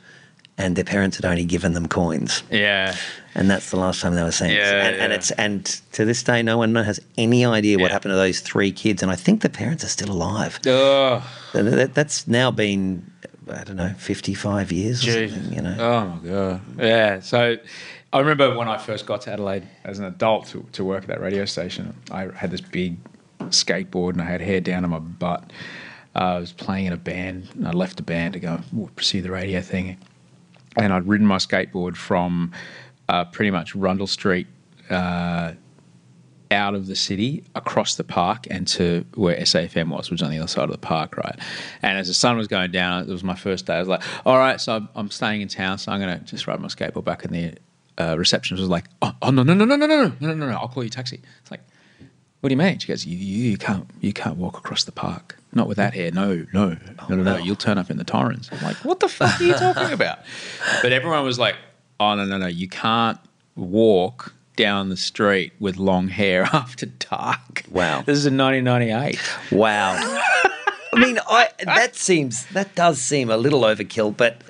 and their parents had only given them coins. Yeah, And that's the last time they were seen. Yeah, and, and it's and to this day, no one has any idea what Yeah. happened to those three kids. And I think the parents are still alive. oh, That- that- that's now been I don't know, fifty-five years or. You know. Oh my god! Yeah. So I remember when I first got to Adelaide as an adult to, to work at that radio station. I had this big skateboard and I had hair down on my butt. Uh, I was playing in a band. And I left the band to go pursue the radio thing, and I'd ridden my skateboard from uh, pretty much Rundle Street. Uh, out of the city, across the park, and to where SAFM was, which was on the other side of the park, right? And as the sun was going down, it was my first day. I was like, all right, so I'm, staying in town, so I'm going to just ride my skateboard back. in the uh, receptionist was like, oh, oh, no, no, no, no, no, no, no, no, no, no, I'll call you a taxi. It's like, what do you mean? She goes, you, you, you can't, you can't walk across the park. Not with that hair. No, no, no, no, no. You'll turn up in the Torrens. I'm like, what the fuck are you talking about? But everyone was like, oh, no, no, no. You can't walk down the street with long hair after dark. Wow. This is in 1998. Wow. I mean, I that seems that does seem a little overkill, but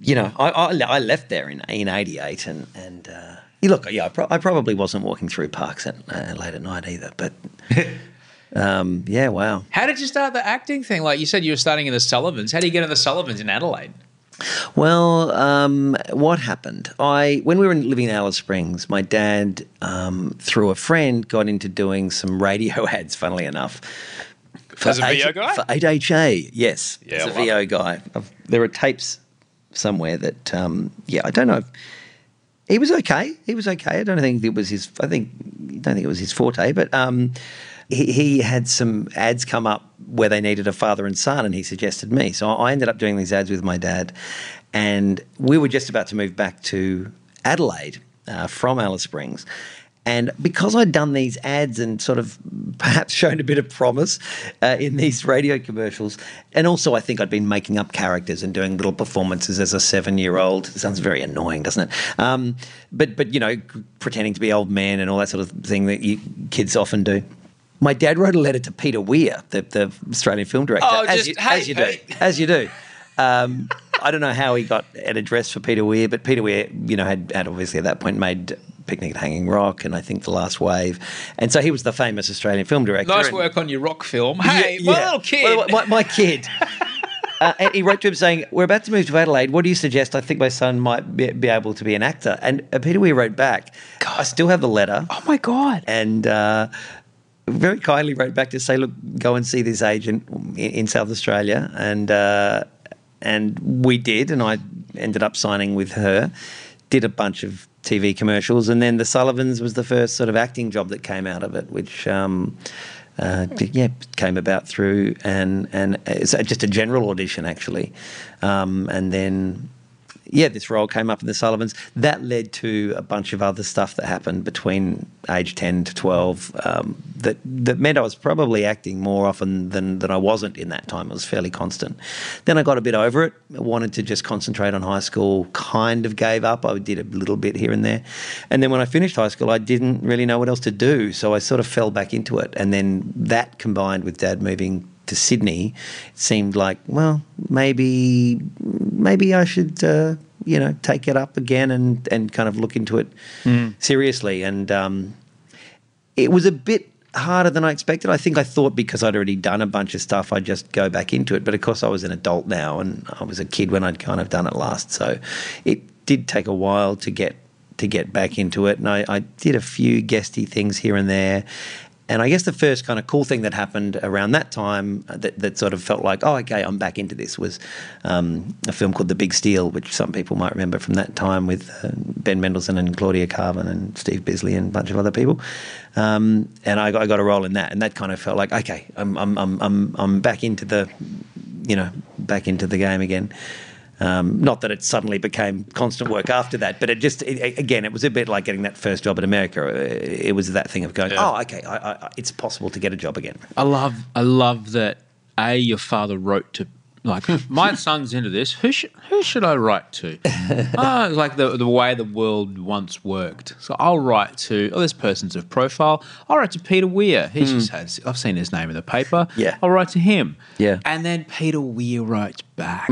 you know, I I, I left there in in '88, and and uh, you look, yeah, I, pro- I probably wasn't walking through parks at, uh, late at night either, but um, yeah, wow. How did you start the acting thing? Like you said, you were starting in the Sullivans. How do you get in the Sullivans in Adelaide? Well, um, what happened? I when we were living in Alice Springs, my dad, um, through a friend, got into doing some radio ads. Funnily enough, for As a VO H- guy? for 8HA, yes, Yeah, as a love VO guy. I've, there are tapes somewhere that, um, yeah, I don't know. He was okay. He was okay. I don't think it was his. I think I don't think it was his forte, but um, he, he had some ads come up where they needed a father and son, and he suggested me. So I ended up doing these ads with my dad, and we were just about to move back to Adelaide uh, from Alice Springs. And because I'd done these ads and sort of perhaps shown a bit of promise uh, in these radio commercials, and also I think I'd been making up characters and doing little performances as a seven-year-old. Sounds very annoying, doesn't it? Um, but but you know, pretending to be old man and all that sort of thing that you, kids often do. My dad wrote a letter to Peter Weir, the, the Australian film director, Oh, as, just, you, hey, as you do, as you do. Um, I don't know how he got an address for Peter Weir, but Peter Weir, you know, had, had obviously at that point made Picnic at Hanging Rock and I think The Last Wave, and so he was the famous Australian film director. Nice and- work on your rock film. Hey, Yeah, my yeah. little kid. Well, my, my kid. Uh, and he wrote to him saying, "We're about to move to Adelaide. What do you suggest? I think my son might be, be able to be an actor." And uh, Peter Weir wrote back, "I still have the letter." oh my god. and uh, very kindly wrote back to say, "Look, go and see this agent in, in South Australia," and uh, and we did, and I ended up signing with her. Did a bunch of TV commercials, and then the Sullivans was the first sort of acting job that came out of it, which. Um, uh, yeah, came about through and and it's just a general audition actually, um, and then yeah, this role came up in the Sullivans. That led to a bunch of other stuff that happened between age 10 to 12 um, that, that meant I was probably acting more often than, than I wasn't in that time. It was fairly constant. Then I got a bit over it. Wanted to just concentrate on high school, kind of gave up. I did a little bit here and there. And then when I finished high school, I didn't really know what else to do. So I sort of fell back into it. And then that combined with dad moving to Sydney, it seemed like, well, maybe maybe I should, uh, you know, take it up again and, and kind of look into it seriously. And um, it was a bit harder than I expected. I think I thought because I'd already done a bunch of stuff, I'd just go back into it. But of course, I was an adult now, and I was a kid when I'd kind of done it last. So it did take a while to get to get back into it. And I, I did a few guesty things here and there. And I guess the first kind of cool thing that happened around that time uh, that, that sort of felt like, oh, okay, I'm back into this was um, a film called The Big Steal, which some people might remember from that time with uh, Ben Mendelsohn and Claudia Karvan and Steve Bisley and a bunch of other people. Um, and I got, I got a role in that, and that kind of felt like, okay, I'm, I'm, I'm, I'm, I'm back into the, you know, back into the game again. Um, not that it suddenly became constant work after that, but it just it, again it was a bit like getting that first job in America. It was that thing of going, oh, okay, I, I, it's possible to get a job again. I love I love that a your father wrote to like my son's into this. Who should who should I write to? Ah, like the the way the world once worked. So I'll write to oh this person's of profile. I'll write to Peter Weir. He just has I've seen his name in the paper. Yeah. I'll write to him. Yeah. and then Peter Weir writes back.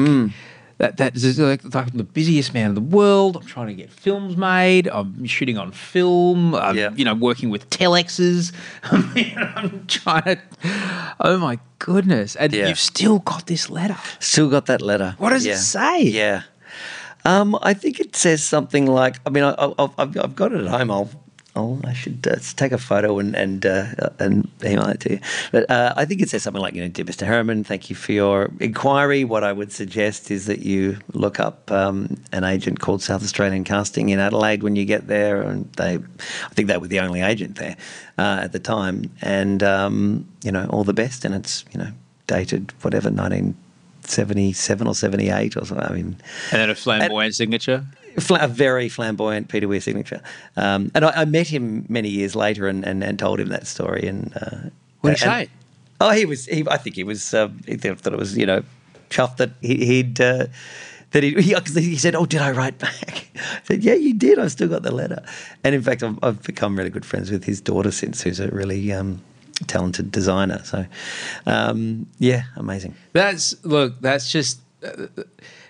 That that is like, like the busiest man in the world. I'm trying to get films made. I'm shooting on film. I'm, Yeah. you know, working with telexes. I mean, I'm trying to. Oh my goodness! And Yeah. you've still got this letter. Still got that letter. What does it say? Yeah. Um, I think it says something like, I mean, I, I, I've, I've got it at home. I'll, I'll I should uh, take a photo and and uh, and email it to you. But uh, I think it says something like, you know, dear Mr. Herriman, thank you for your inquiry. What I would suggest is that you look up um, an agent called South Australian Casting in Adelaide when you get there, and they, I think they were the only agent there uh, at the time, and um, you know, all the best. And it's you know, dated whatever nineteen seventy seven or 78 or something. I mean, And then a flamboyant signature. Fla- a very flamboyant Peter Weir signature. Um, and I, I met him many years later and, and, and told him that story. And uh, What did he say? Oh, he was. He, I think he was. Um, he thought it was, you know, chuffed that he, he'd. Uh, that he, he, he said, "Oh, did I write back?" I said, "Yeah, you did. I've still got the letter." And in fact, I've, I've become really good friends with his daughter since, who's a really um, talented designer. So, um, yeah, amazing. That's look. That's just. Uh,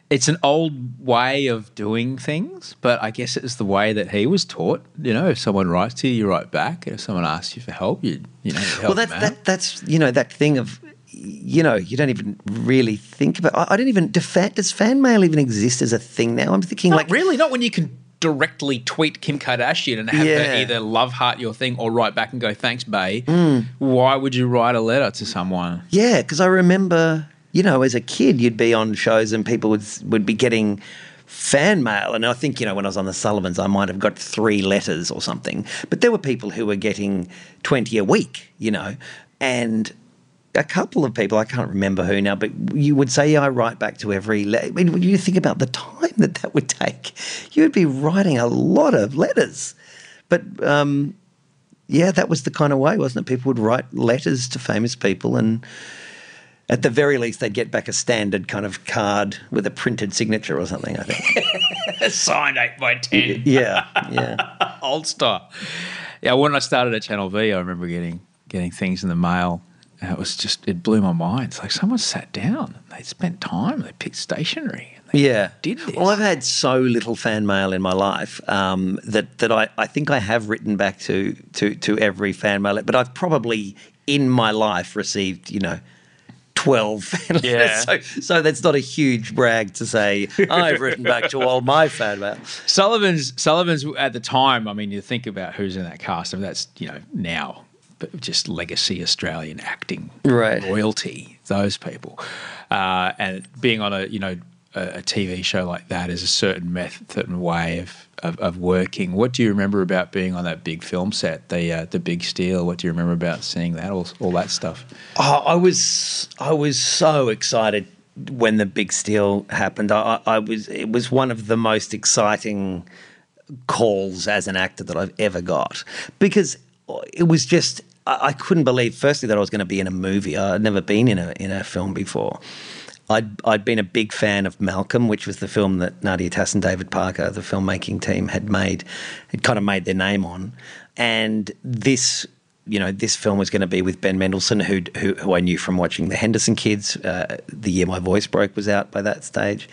it's an old way of doing things, but I guess it's the way that he was taught. You know, if someone writes to you, you write back. If someone asks you for help, you you know you well, that's that, that's you know that thing of you know you don't even really think about. I, I don't even do fan, does fan mail even exist as a thing now? I'm thinking Not like really, not when you can directly tweet Kim Kardashian and have her either love heart your thing or write back and go thanks, bae. Mm. Why would you write a letter to someone? Yeah, because I remember, you know, as a kid, you'd be on shows and people would would be getting fan mail, and I think you know when I was on the Sullivans, I might have got three letters or something, but there were people who were getting twenty a week, you know, and. A couple of people, I can't remember who now, but you would say, yeah, I write back to every letter. I mean, when you think about the time that that would take, you would be writing a lot of letters. But um, yeah, that was the kind of way, wasn't it? People would write letters to famous people and at the very least they'd get back a standard kind of card with a printed signature or something, I think. Signed eight by ten. yeah, yeah. old style. Yeah, when I started at Channel V, I remember getting getting things in the mail. And it was just it blew my mind. It's like someone sat down, they spent time, they picked stationery. Yeah. did this. Well, I've had so little fan mail in my life um, that that I, I think I have written back to, to to every fan mail, but I've probably in my life received, you know, 12 Yeah. So, so that's not a huge brag to say I've written back to all my fan mail. Sullivan's Sullivan's at the time. I mean, you think about who's in that cast. I mean, that's you know now, but just legacy Australian acting Right. royalty. Those people, uh, and being on a you know a, a TV show like that is a certain method and way of, of of working. What do you remember about being on that big film set, the uh, the Big Steal? What do you remember about seeing that all all that stuff? Oh, I was I was so excited when the big steal happened. I I was it was one of the most exciting calls as an actor that I've ever got because it was just I, I couldn't believe firstly that I was going to be in a movie. I'd never been in a in a film before. I'd, I'd been a big fan of Malcolm, which was the film that Nadia Tass and David Parker, the filmmaking team, had made, had kind of made their name on. And this, you know, this film was going to be with Ben Mendelsohn, who, who, who I knew from watching The Henderson Kids. Uh, the Year My Voice Broke was out by that stage.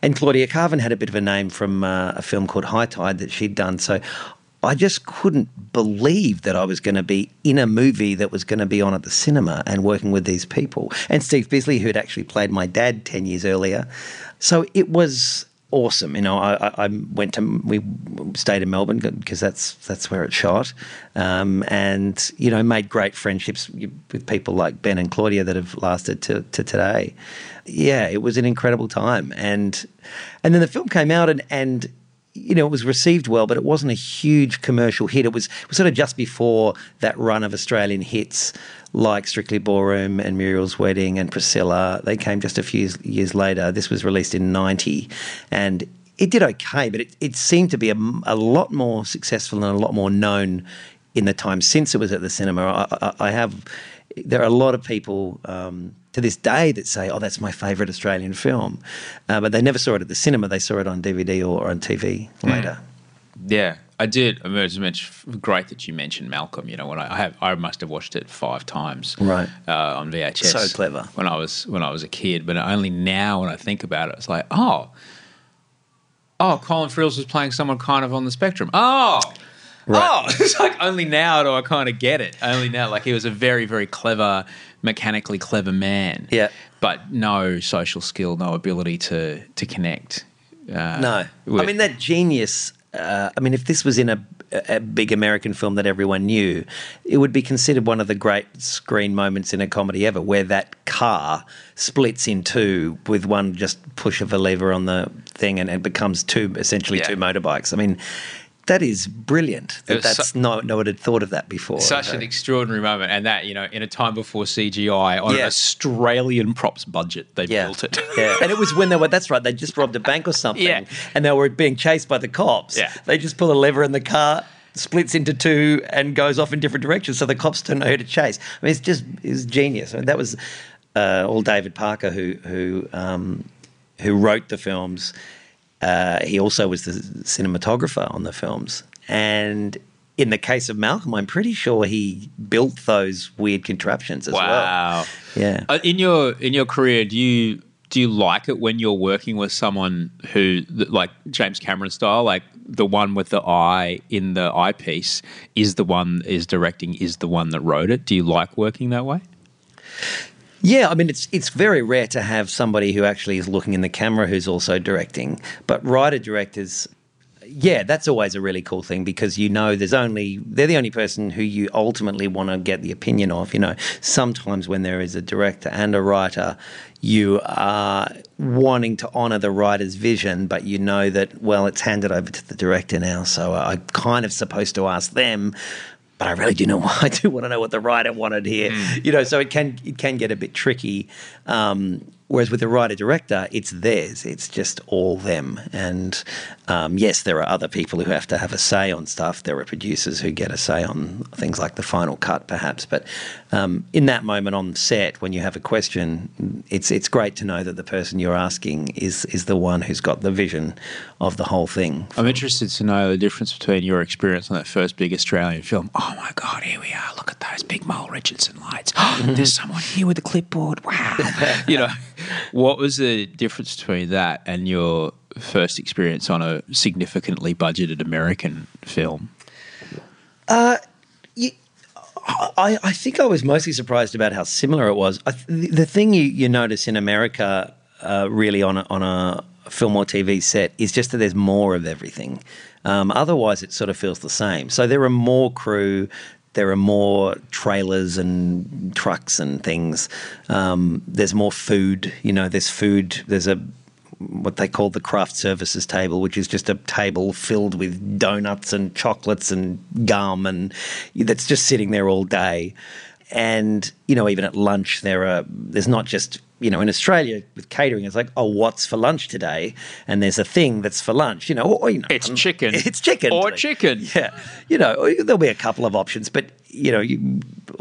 And Claudia Karvan had a bit of a name from uh, a film called High Tide that she'd done. So I just couldn't believe that I was going to be in a movie that was going to be on at the cinema and working with these people. And Steve Bisley, who had actually played my dad 10 years earlier. So it was awesome. You know, I, I- went to, we stayed in Melbourne because that's, that's where it shot. Um, and, you know, made great friendships with people like Ben and Claudia that have lasted to, to today. Yeah, it was an incredible time. And, and then the film came out and, and, you know, it was received well, but it wasn't a huge commercial hit. It was, it was sort of just before that run of Australian hits like Strictly Ballroom and Muriel's Wedding and Priscilla. They came just a few years, later. This was released in 90 and it did okay, but it, it seemed to be a, a lot more successful and a lot more known in the time since it was at the cinema. I, I, I have, there are a lot of people um, to this day that say, "Oh, that's my favourite Australian film," uh, but they never saw it at the cinema. They saw it on DVD or on TV later. Yeah, I did. I mean, it's mentioned- great that you mentioned Malcolm. You know, when I, I have, I must have watched it five times, Right. uh, on VHS. So clever. when I was when I was a kid. But only now, when I think about it, it's like, oh, oh, Colin Friels was playing someone kind of on the spectrum. Oh. Oh, it's like only now do I kind of get it. Only now, like he was a very, very clever, mechanically clever man. Yeah. but no social skill, no ability to to connect. Uh, No, I mean that genius. Uh, I mean, if this was in a, a big American film that everyone knew, it would be considered one of the great screen moments in a comedy ever, where that car splits in two with one just push of a lever on the thing, and it becomes two essentially Yeah. two motorbikes. I mean, that is brilliant. That that's so- no no one had thought of that before. Such an extraordinary moment, and that you know, in a time before CGI on an Australian props budget, they yeah. built it. yeah, and it was when they were. That's right. They just robbed a bank or something, Yeah. and they were being chased by the cops. Yeah. they just pull a lever and the car splits into two and goes off in different directions, so the cops don't know who to chase. I mean, it's just it's genius. I mean, that was uh, all David Parker who who um, who wrote the films. Uh, he also was the cinematographer on the films, and. In the case of Malcolm, I'm pretty sure he built those weird contraptions as well. Wow. Yeah. Uh, in your in your career, do you do you like it when you're working with someone who like James Cameron style, like the one with the eye in the eyepiece is the one is directing, is the one that wrote it? Do you like working that way? Yeah, I mean it's it's very rare to have somebody who actually is looking in the camera who's also directing. But writer directors, yeah, that's always a really cool thing because you know there's only they're the only person who you ultimately want to get the opinion of. You know, sometimes when there is a director and a writer, you are wanting to honour the writer's vision, but you know that well, it's handed over to the director now, so I'm kind of supposed to ask them but I really do know. I do want to know what the writer wanted here. You know, so it can it can get a bit tricky. Um, Whereas with the writer director, it's theirs. It's just all them. And um, yes, there are other people who have to have a say on stuff. There are producers who get a say on things like the final cut, perhaps. But um, in that moment on set, when you have a question, it's it's great to know that the person you're asking is is the one who's got the vision of the whole thing. I'm interested to know the difference between your experience on that first big Australian film. Oh my God, here we are. Look at those big Mole Richardson lights. There's someone here with a clipboard. Wow. you know, what was the difference between that and your first experience on a significantly budgeted American film? You, I, I think I was mostly surprised about how similar it was. Th- the, the thing you, you notice in America, uh, really on a, on a film or TV set, is just that there's more of everything. Um, otherwise, it sort of feels the same. So there are more crew. There are more trailers and trucks and things. Um, there's more food. You know, there's food. There's a what they call the craft services table, which is just a table filled with donuts and chocolates and gum, and that's just sitting there all day. And you know, even at lunch, there are there's not just you know in Australia with catering, it's like oh, what's for lunch today? And there's a thing that's for lunch. You know, or, you know It's um, chicken. It's chicken Or chicken. Yeah, you know, there'll be a couple of options, but you know, you,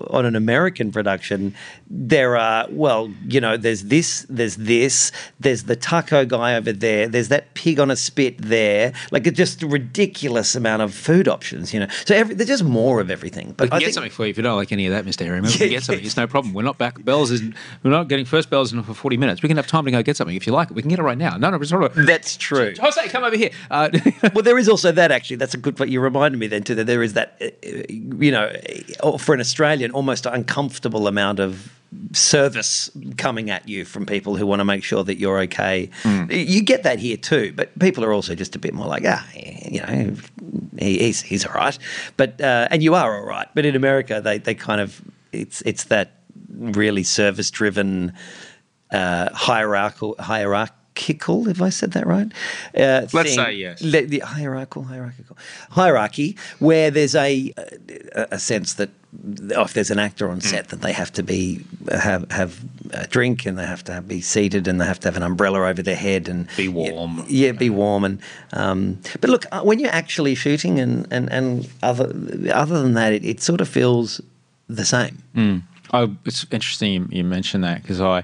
on an American production, there are well, you know, there's this, there's this, there's the taco guy over there, there's that pig on a spit there, like it's just a ridiculous amount of food options, you know. So every, there's just more of everything. But We can I get think, something for you if you don't like any of that, Mr. Herriman. We Yeah, can get something. It's no problem. We're not back. Bells is we're not getting first bells in for forty minutes. We can have time to go get something if you like it. We can get it right now. No, no, it's not. A, that's true. Jose, come over here. Uh, well, there is also that actually. That's a good point. You reminded me then too that there is that, uh, you know, uh, for an Australian, almost uncomfortable amount of service coming at you from people who want to make sure that you're okay. You get that here too, but people are also just a bit more like, ah, you know, he, he's he's all right. But uh, and you are all right. But in America, they they kind of it's it's that really service driven uh, hierarchical hierarchical. If I said that right, uh, Let's thing. say yes. Le- the hierarchical, hierarchical hierarchy, where there's a a, a sense that oh, if there's an actor Mm. on set, that they have to be have have a drink and they have to have, be seated and they have to have an umbrella over their head and Be warm. Yeah, be warm and. Um, but look, uh, when you're actually shooting and and and other other than that, it, it sort of feels the same. Oh, it's interesting you, you mentioned that because I,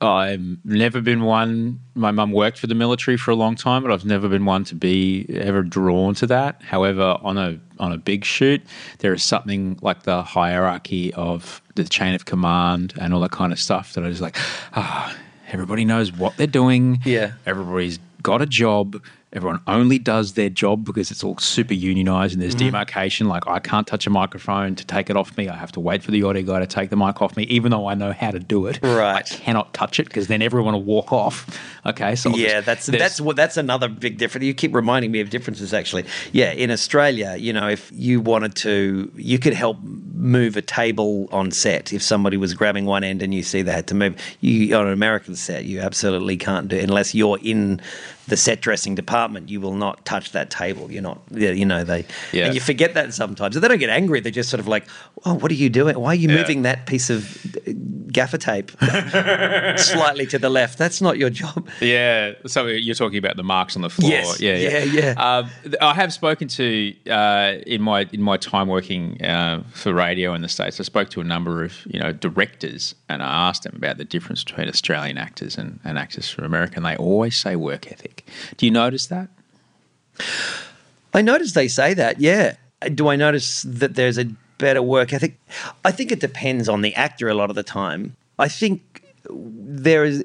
I've never been one. My mum worked for the military for a long time, but I've never been one to be ever drawn to that. However, on a on a big shoot, there is something like the hierarchy of the chain of command and all that kind of stuff that I was like, ah, everybody knows what they're doing. Yeah. everybody's got a job. Everyone only does their job because it's all super unionized and there's Mm-hmm. demarcation. Like, I can't touch a microphone to take it off me. I have to wait for the audio guy to take the mic off me, even though I know how to do it. Right. I cannot touch it because then everyone will walk off. Okay. So I'll Yeah, just- that's that's what that's another big difference. You keep reminding me of differences. Actually, yeah, in Australia, you know, if you wanted to, you could help move a table on set. If somebody was grabbing one end and you see they had to move, you on an American set, you absolutely can't do it unless you're in the set dressing department. You will not touch that table. You're not, yeah, you know, they Yeah. and you forget that sometimes. They don't get angry. They're just sort of like, oh, what are you doing? Why are you Yeah. moving that piece of uh, gaffer tape slightly to the left? That's not your job. Yeah, so you're talking about the marks on the floor. Yes, yeah, yeah, yeah. Um, I have spoken to uh, in my in my time working uh, for radio in the states. I spoke to a number of you know directors, and I asked them about the difference between Australian actors and, and actors from America. And they always say work ethic. Do you notice that? I notice they say that, yeah. Do I notice that there's a better work ethic? I think it depends on the actor a lot of the time. I think there is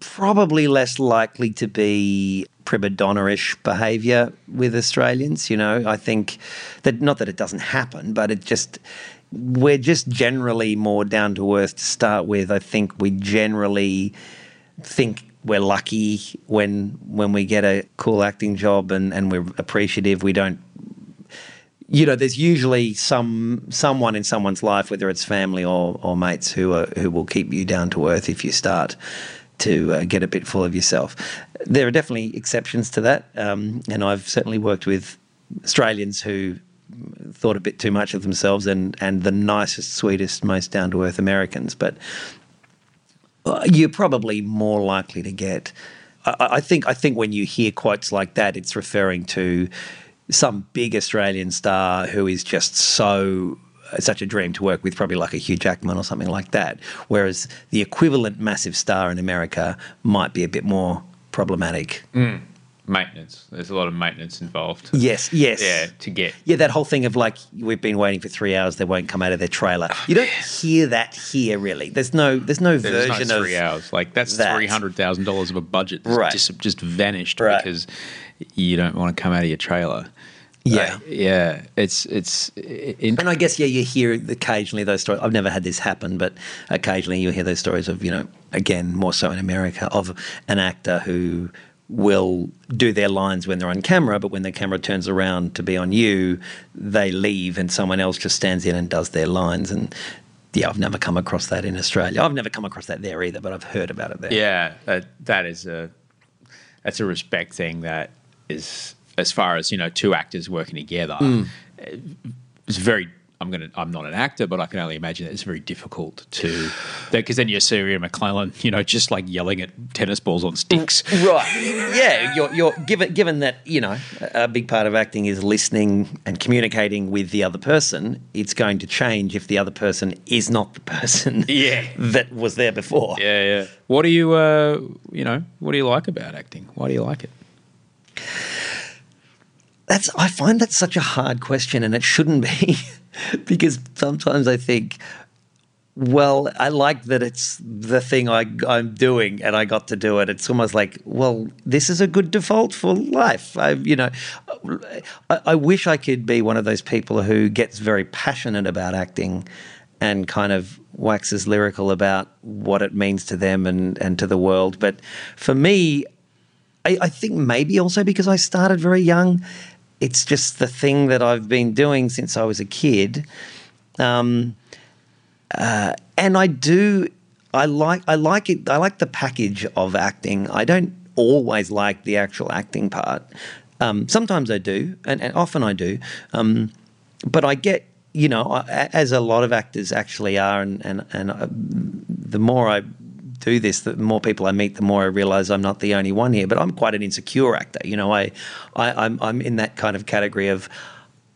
probably less likely to be prima behaviour with Australians. You know, I think that not that it doesn't happen, but it just we're just generally more down to earth to start with. I think we generally think we're lucky when when we get a cool acting job and, and we're appreciative. We don't you know, there's usually some someone in someone's life, whether it's family or, or mates, who are, who will keep you down to earth if you start to uh, get a bit full of yourself. There are definitely exceptions to that, um, and I've certainly worked with Australians who thought a bit too much of themselves, and and the nicest, sweetest, most down to earth Americans, but. Uh, you're probably more likely to get. I, I think I think when you hear quotes like that, it's referring to some big Australian star who is just so such a dream to work with, probably like a Hugh Jackman or something like that. Whereas the equivalent massive star in America might be a bit more problematic. Maintenance. There's a lot of maintenance involved. Yes, yes. Yeah, to get. Yeah, that whole thing of like we've been waiting for three hours, they won't come out of their trailer. You don't hear that here, really. There's no, there's no There's version no of three hours. Like that's that. three hundred thousand dollars of a budget that's Right. just just vanished Right. because you don't want to come out of your trailer. Yeah. Uh, yeah. It's it's. In, And I guess yeah, you hear occasionally those stories. I've never had this happen, but occasionally you hear those stories of you know, again more so in America, of an actor who will do their lines when they're on camera, but when the camera turns around to be on you, they leave and someone else just stands in and does their lines. And yeah, I've never come across that in Australia. I've never come across that there either, but I've heard about it there. Yeah, that, that is a that's a respect thing that is as far as you know two actors working together. Mm. It's very. I'm gonna. I'm not an actor, but I can only imagine that it's very difficult to because then you're Sir Ian McKellen, you know, just like yelling at tennis balls on sticks. Right. Yeah. You're, you're given given that you know a big part of acting is listening and communicating with the other person. It's going to change if the other person is not the person. Yeah. That was there before. Yeah, yeah. What do you, uh, you know, what do you like about acting? Why do you like it? That's. I find that such a hard question, and it shouldn't be, because sometimes I think. Well, I like that it's the thing I, I'm doing and I got to do it. It's almost like, well, this is a good default for life. I, you know, I, I wish I could be one of those people who gets very passionate about acting and kind of waxes lyrical about what it means to them and, and to the world. But for me, I think maybe also because I started very young, it's just the thing that I've been doing since I was a kid. Um, uh, and I do, I like, I like it. I like the package of acting. I don't always like the actual acting part. Um, sometimes I do, and, and often I do. Um, but I get, you know, I- as a lot of actors actually are, and and and uh, the more I do this, the more people I meet, the more I realize I'm not the only one here. But I'm quite an insecure actor. You know, I, I I'm I'm in that kind of category of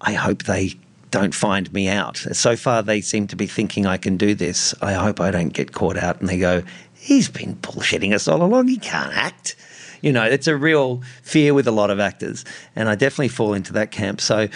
I hope they don't find me out. So far, they seem to be thinking I can do this. I hope I don't get caught out and they go, he's been bullshitting us all along. He can't act. You know, it's a real fear with a lot of actors, and I definitely fall into that camp. So,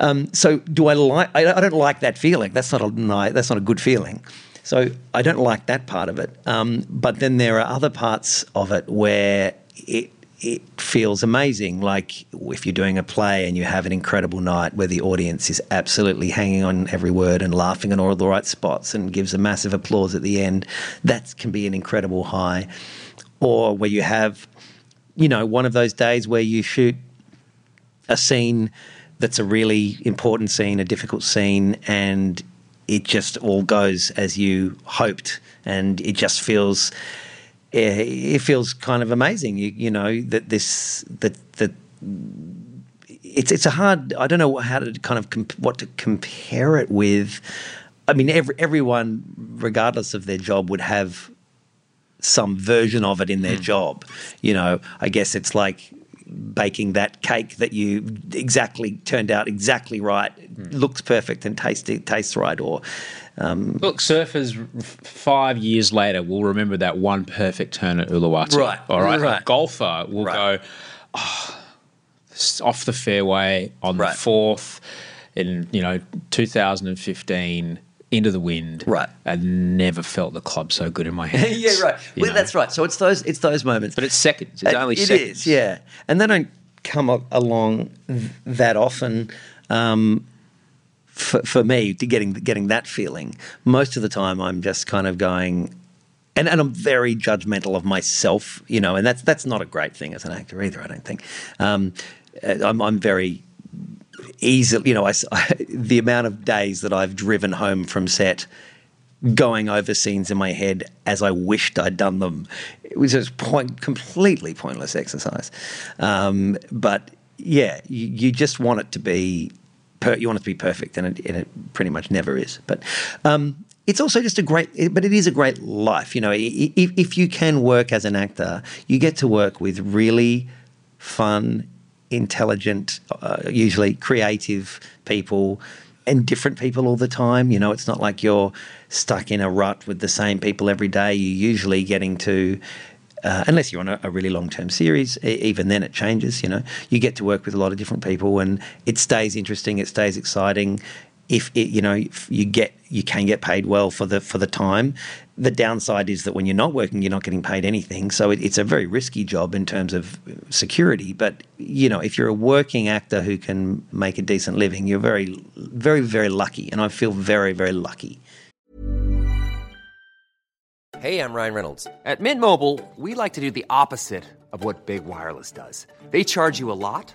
um, so do I like? I, I don't like that feeling. That's not a that's not a good feeling. So I don't like that part of it. Um, but then there are other parts of it where it it feels amazing. Like if you're doing a play and you have an incredible night where the audience is absolutely hanging on every word and laughing in all the right spots and gives a massive applause at the end, that can be an incredible high. Or where you have, you know, one of those days where you shoot a scene that's a really important scene, a difficult scene, and it just all goes as you hoped, and it just feels eh, it feels kind of amazing. You, you know that this that that it's it's a hard. I don't know how to kind of comp- what to compare it with. I mean, every, everyone, regardless of their job, would have some version of it in their job. You know, I guess it's like baking that cake that you exactly turned out exactly right, hmm. looks perfect and tastes tastes right, or um, Look, surfers five years later will remember that one perfect turn at Uluwatu. Right, All right. right. A golfer will Right. go oh, off the fairway on Right. the fourth in you know 2015 into the wind. Right. I never felt the club so good in my hands. yeah, right. Well, know. that's right. So it's those it's those moments. But it's seconds. It's Uh, only it seconds. is, yeah. And they don't come along th- that often. Um, for, for me, to getting getting that feeling, most of the time I'm just kind of going, and, and I'm very judgmental of myself, you know, and that's that's not a great thing as an actor either. I don't think. Um, uh, I'm, I'm very easily, you know, I, the amount of days that I've driven home from set going over scenes in my head as I wished I'd done them. It was just point, completely pointless exercise. Um, but yeah, you, you just want it to be, per, you want it to be perfect, and it, and it pretty much never is. But um, it's also just a great, but it is a great life. You know, if, if you can work as an actor, you get to work with really fun, intelligent, uh, usually creative people and different people all the time. You know, it's not like you're stuck in a rut with the same people every day. You're usually getting to, uh, unless you're on a, a really long term series, e- even then it changes. You know, you get to work with a lot of different people, and it stays interesting. It stays exciting. If it, you know, if you get you can get paid well for the for the time. The downside is that when you're not working, you're not getting paid anything. So it, it's a very risky job in terms of security. But you know, if you're a working actor who can make a decent living, you're very, very, very lucky. And I feel very, very lucky. Hey, I'm Ryan Reynolds. At Mint Mobile, we like to do the opposite of what Big Wireless does. They charge you a lot,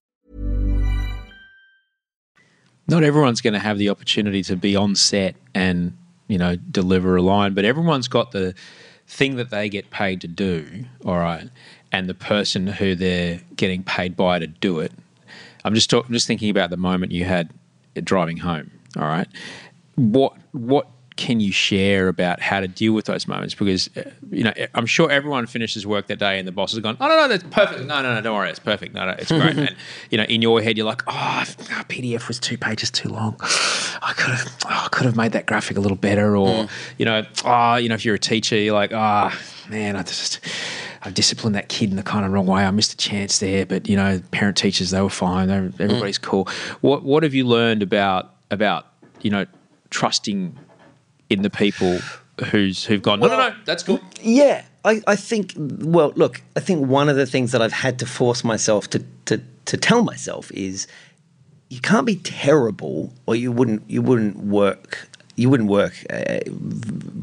Not everyone's going to have the opportunity to be on set and you know deliver a line but everyone's got the thing that they get paid to do all right and the person who they're getting paid by to do it. I'm just I'm just thinking about the moment you had driving home all right? What what can you share about how to deal with those moments? Because uh, you know, I'm sure everyone finishes work that day and the boss has gone, "Oh no, no, that's perfect. No, no, no, don't worry, it's perfect. No, no, it's great." and you know, in your head, you're like, "Oh, oh, PDF was two pages too long. I could have, oh, I could have made that graphic a little better." Or you know, oh, you know, if you're a teacher, you're like, "Ah, man, I just." I disciplined that kid in the kind of wrong way. I missed a chance there, but you know, parent teachers they were fine. They were, everybody's cool. What What have you learned about about you know trusting in the people who's who've gone? No, no, no, that's cool. Yeah, I, I think. Well, look, I think one of the things that I've had to force myself to to to tell myself is you can't be terrible, or you wouldn't you wouldn't work. You wouldn't work uh,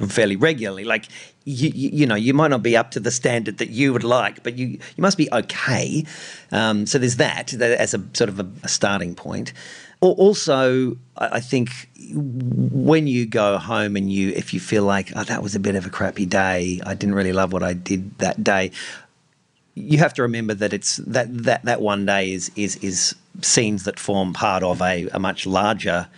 fairly regularly. Like you, you, you know, you might not be up to the standard that you would like, but you you must be okay. Um, so there's that, that as a sort of a, a starting point. Al- Also, I I think when you go home and you, if you feel like, oh, that was a bit of a crappy day, I didn't really love what I did that day, you have to remember that it's that that that one day is is is scenes that form part of a, a much larger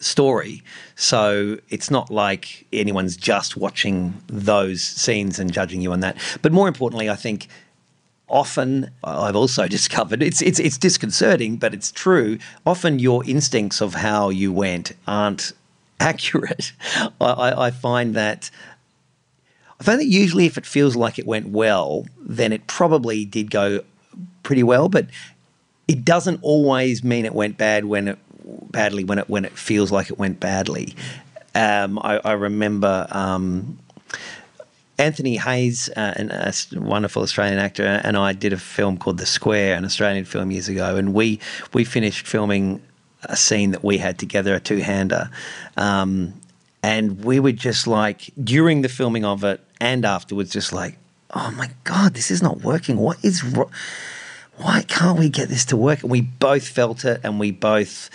story. So it's not like anyone's just watching those scenes and judging you on that. But more importantly, I think often I've also discovered it's it's it's disconcerting, but it's true. Often your instincts of how you went aren't accurate. I, I, find that I find that usually if it feels like it went well, then it probably did go pretty well, but it doesn't always mean it went bad when it badly when it when it feels like it went badly. Um, I, I remember um, Anthony Hayes, uh, an, a wonderful Australian actor, and I did a film called The Square, an Australian film years ago, and we we finished filming a scene that we had together, a two hander. Um, and we were just like during the filming of it and afterwards, just like, oh my god, this is not working. What is wrong? Why can't we get this to work? And we both felt it, and we both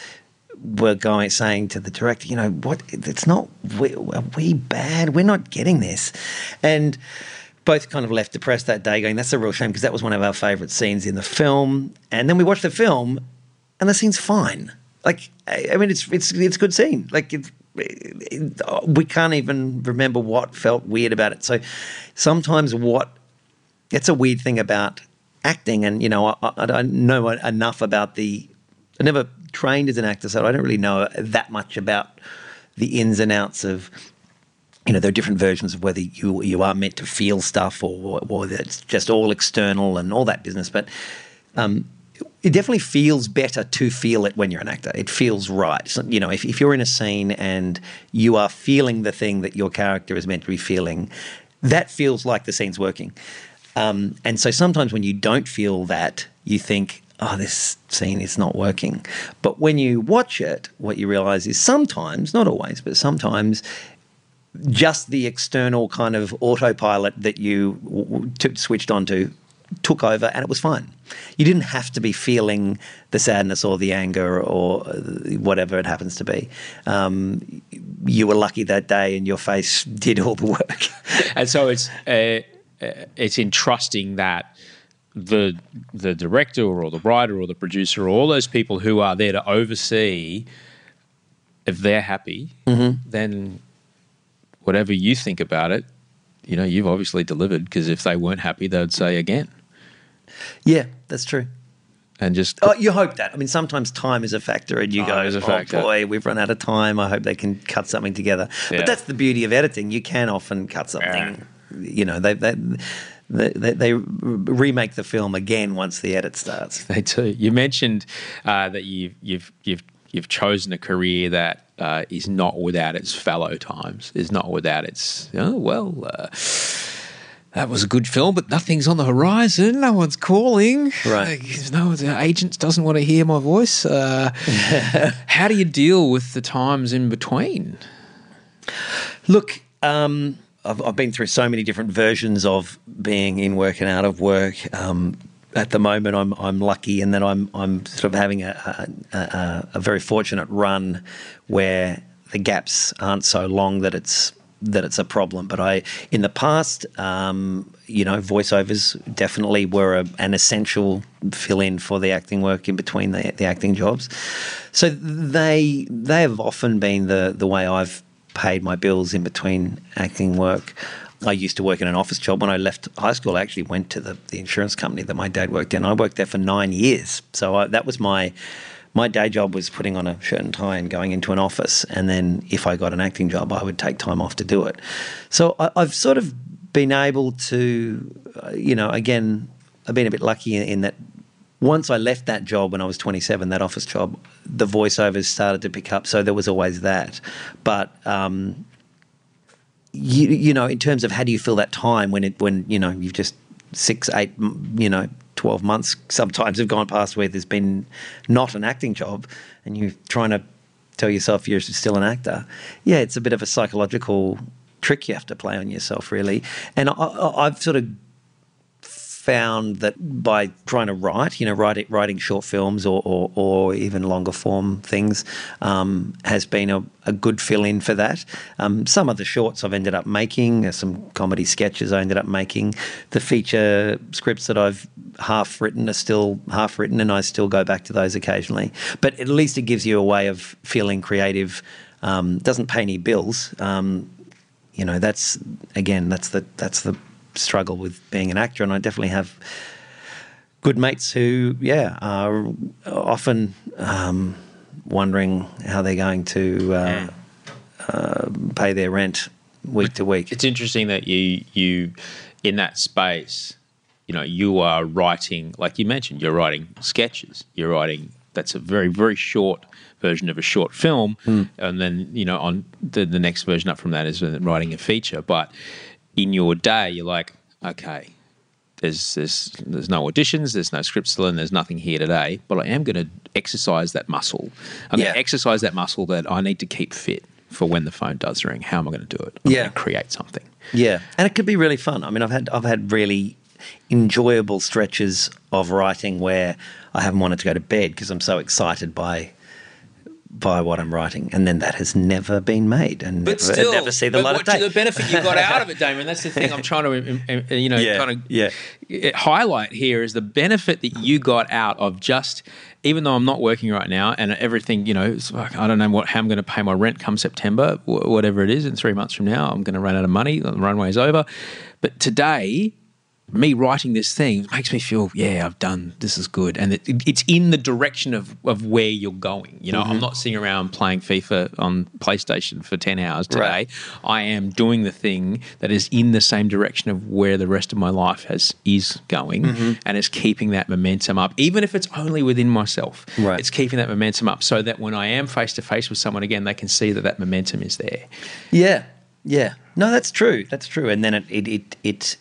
were going saying to the director, you know, what? It's not. We, are we bad? We're not getting this, and both kind of left depressed that day, going, "That's a real shame," because that was one of our favourite scenes in the film. And then we watched the film, and the scene's fine. Like, I I mean, it's it's it's a good scene. Like, it's, it, we can't even remember what felt weird about it. So, sometimes what it's a weird thing about acting, and you know, I, I don't know enough about the. I never trained as an actor, so I don't really know that much about the ins and outs of you know, there are different versions of whether you you are meant to feel stuff or or it's just all external and all that business. But um, it definitely feels better to feel it when you're an actor. It feels right. So, you know, if, if you're in a scene and you are feeling the thing that your character is meant to be feeling, that feels like the scene's working. Um, and so sometimes when you don't feel that, you think, oh, this scene is not working. But when you watch it, what you realize is sometimes, not always, but sometimes just the external kind of autopilot that you w- t- switched onto took over and it was fine. You didn't have to be feeling the sadness or the anger or whatever it happens to be. Um, you were lucky that day and your face did all the work. and so it's uh, uh, it's entrusting that the the director or the writer or the producer or all those people who are there to oversee if they're happy Mhm. then whatever you think about it you know you've obviously delivered because if they weren't happy they'd say again yeah, that's true. and just Oh, you hope that. I mean, sometimes time is a factor, and you go, a "Oh boy, we've run out of time. I hope they can cut something together." Yeah. But that's the beauty of editing. You can often cut something. You know, they they, they they they remake the film again once the edit starts. They do. You mentioned uh, that you've you've you've you've chosen a career that uh, is not without its fallow times, is not without its oh well. Uh, that was a good film, but nothing's on the horizon. No one's calling. Right. No one's, uh, agent doesn't want to hear my voice. Uh, how do you deal with the times in between? Look, um, I've, I've been through so many different versions of being in work and out of work. Um, at the moment, I'm I'm lucky in that I'm I'm sort of having a a, a, a very fortunate run where the gaps aren't so long that it's that it's a problem. But I, in the past, um, you know, voiceovers definitely were a, an essential fill in for the acting work in between the, the acting jobs. So they they have often been the the way I've paid my bills in between acting work. I used to work in an office job. When I left high school, I actually went to the, the insurance company that my dad worked in. I worked there for nine years. So I, that was my my day job was putting on a shirt and tie and going into an office. And then if I got an acting job, I would take time off to do it. So I, I've sort of been able to, uh, you know, again, I've been a bit lucky in, in that once I left that job when I was 27, that office job, the voiceovers started to pick up. So there was always that. But, um, you, you know, in terms of how do you fill that time when it, when, you know, you've just six, eight, you know, 12 months sometimes have gone past where there's been not an acting job and you're trying to tell yourself you're still an actor. Yeah, it's a bit of a psychological trick you have to play on yourself, really. And I, I've sort of found that by trying to write, you know, writing, writing short films or, or, or even longer form things um, has been a, a good fill in for that. Um, some of the shorts I've ended up making, some comedy sketches I ended up making. The feature scripts that I've half written are still half written, and I still go back to those occasionally. But at least it gives you a way of feeling creative. Um, doesn't pay any bills. Um, you know, that's again, that's the that's the struggle with being an actor, and I definitely have good mates who, yeah, are often um, wondering how they're going to uh, uh, pay their rent week to week. It's interesting that you you in that space, you know, you are writing like you mentioned, you're writing sketches. You're writing that's a very very short version of a short film, and then you know on the the next version up from that is writing a feature. But in your day, you're like, okay. There's, there's there's no auditions, there's no scripts to learn, there's nothing here today. But I am going to exercise that muscle. I'm going to exercise that muscle that I need to keep fit for when the phone does ring. How am I going to do it? I'm Yeah. going to create something. Yeah, and it could be really fun. I mean, I've had I've had really enjoyable stretches of writing where I haven't wanted to go to bed because I'm so excited by by what I'm writing, and then that has never been made and never, never see the but light what of day. the benefit you got out of it, Damon. That's the thing I'm trying to, you know, Yeah, kind of yeah. highlight here is the benefit that you got out of just, even though I'm not working right now and everything, you know, it's like, I don't know what how I'm going to pay my rent come September, whatever it is, in three months from now, I'm going to run out of money. The runway's over. But today, me writing this thing makes me feel, yeah, I've done this is good, and it, it's in the direction of of where you're going. You know, I'm mm-hmm. not sitting around playing FIFA on PlayStation for ten hours today. Right. I am doing the thing that is in the same direction of where the rest of my life has is going, mm-hmm. and it's keeping that momentum up, even if it's only within myself. Right. It's keeping that momentum up so that when I am face to face with someone again, they can see that that momentum is there. Yeah, yeah. No, that's true. That's true. And then it it it it,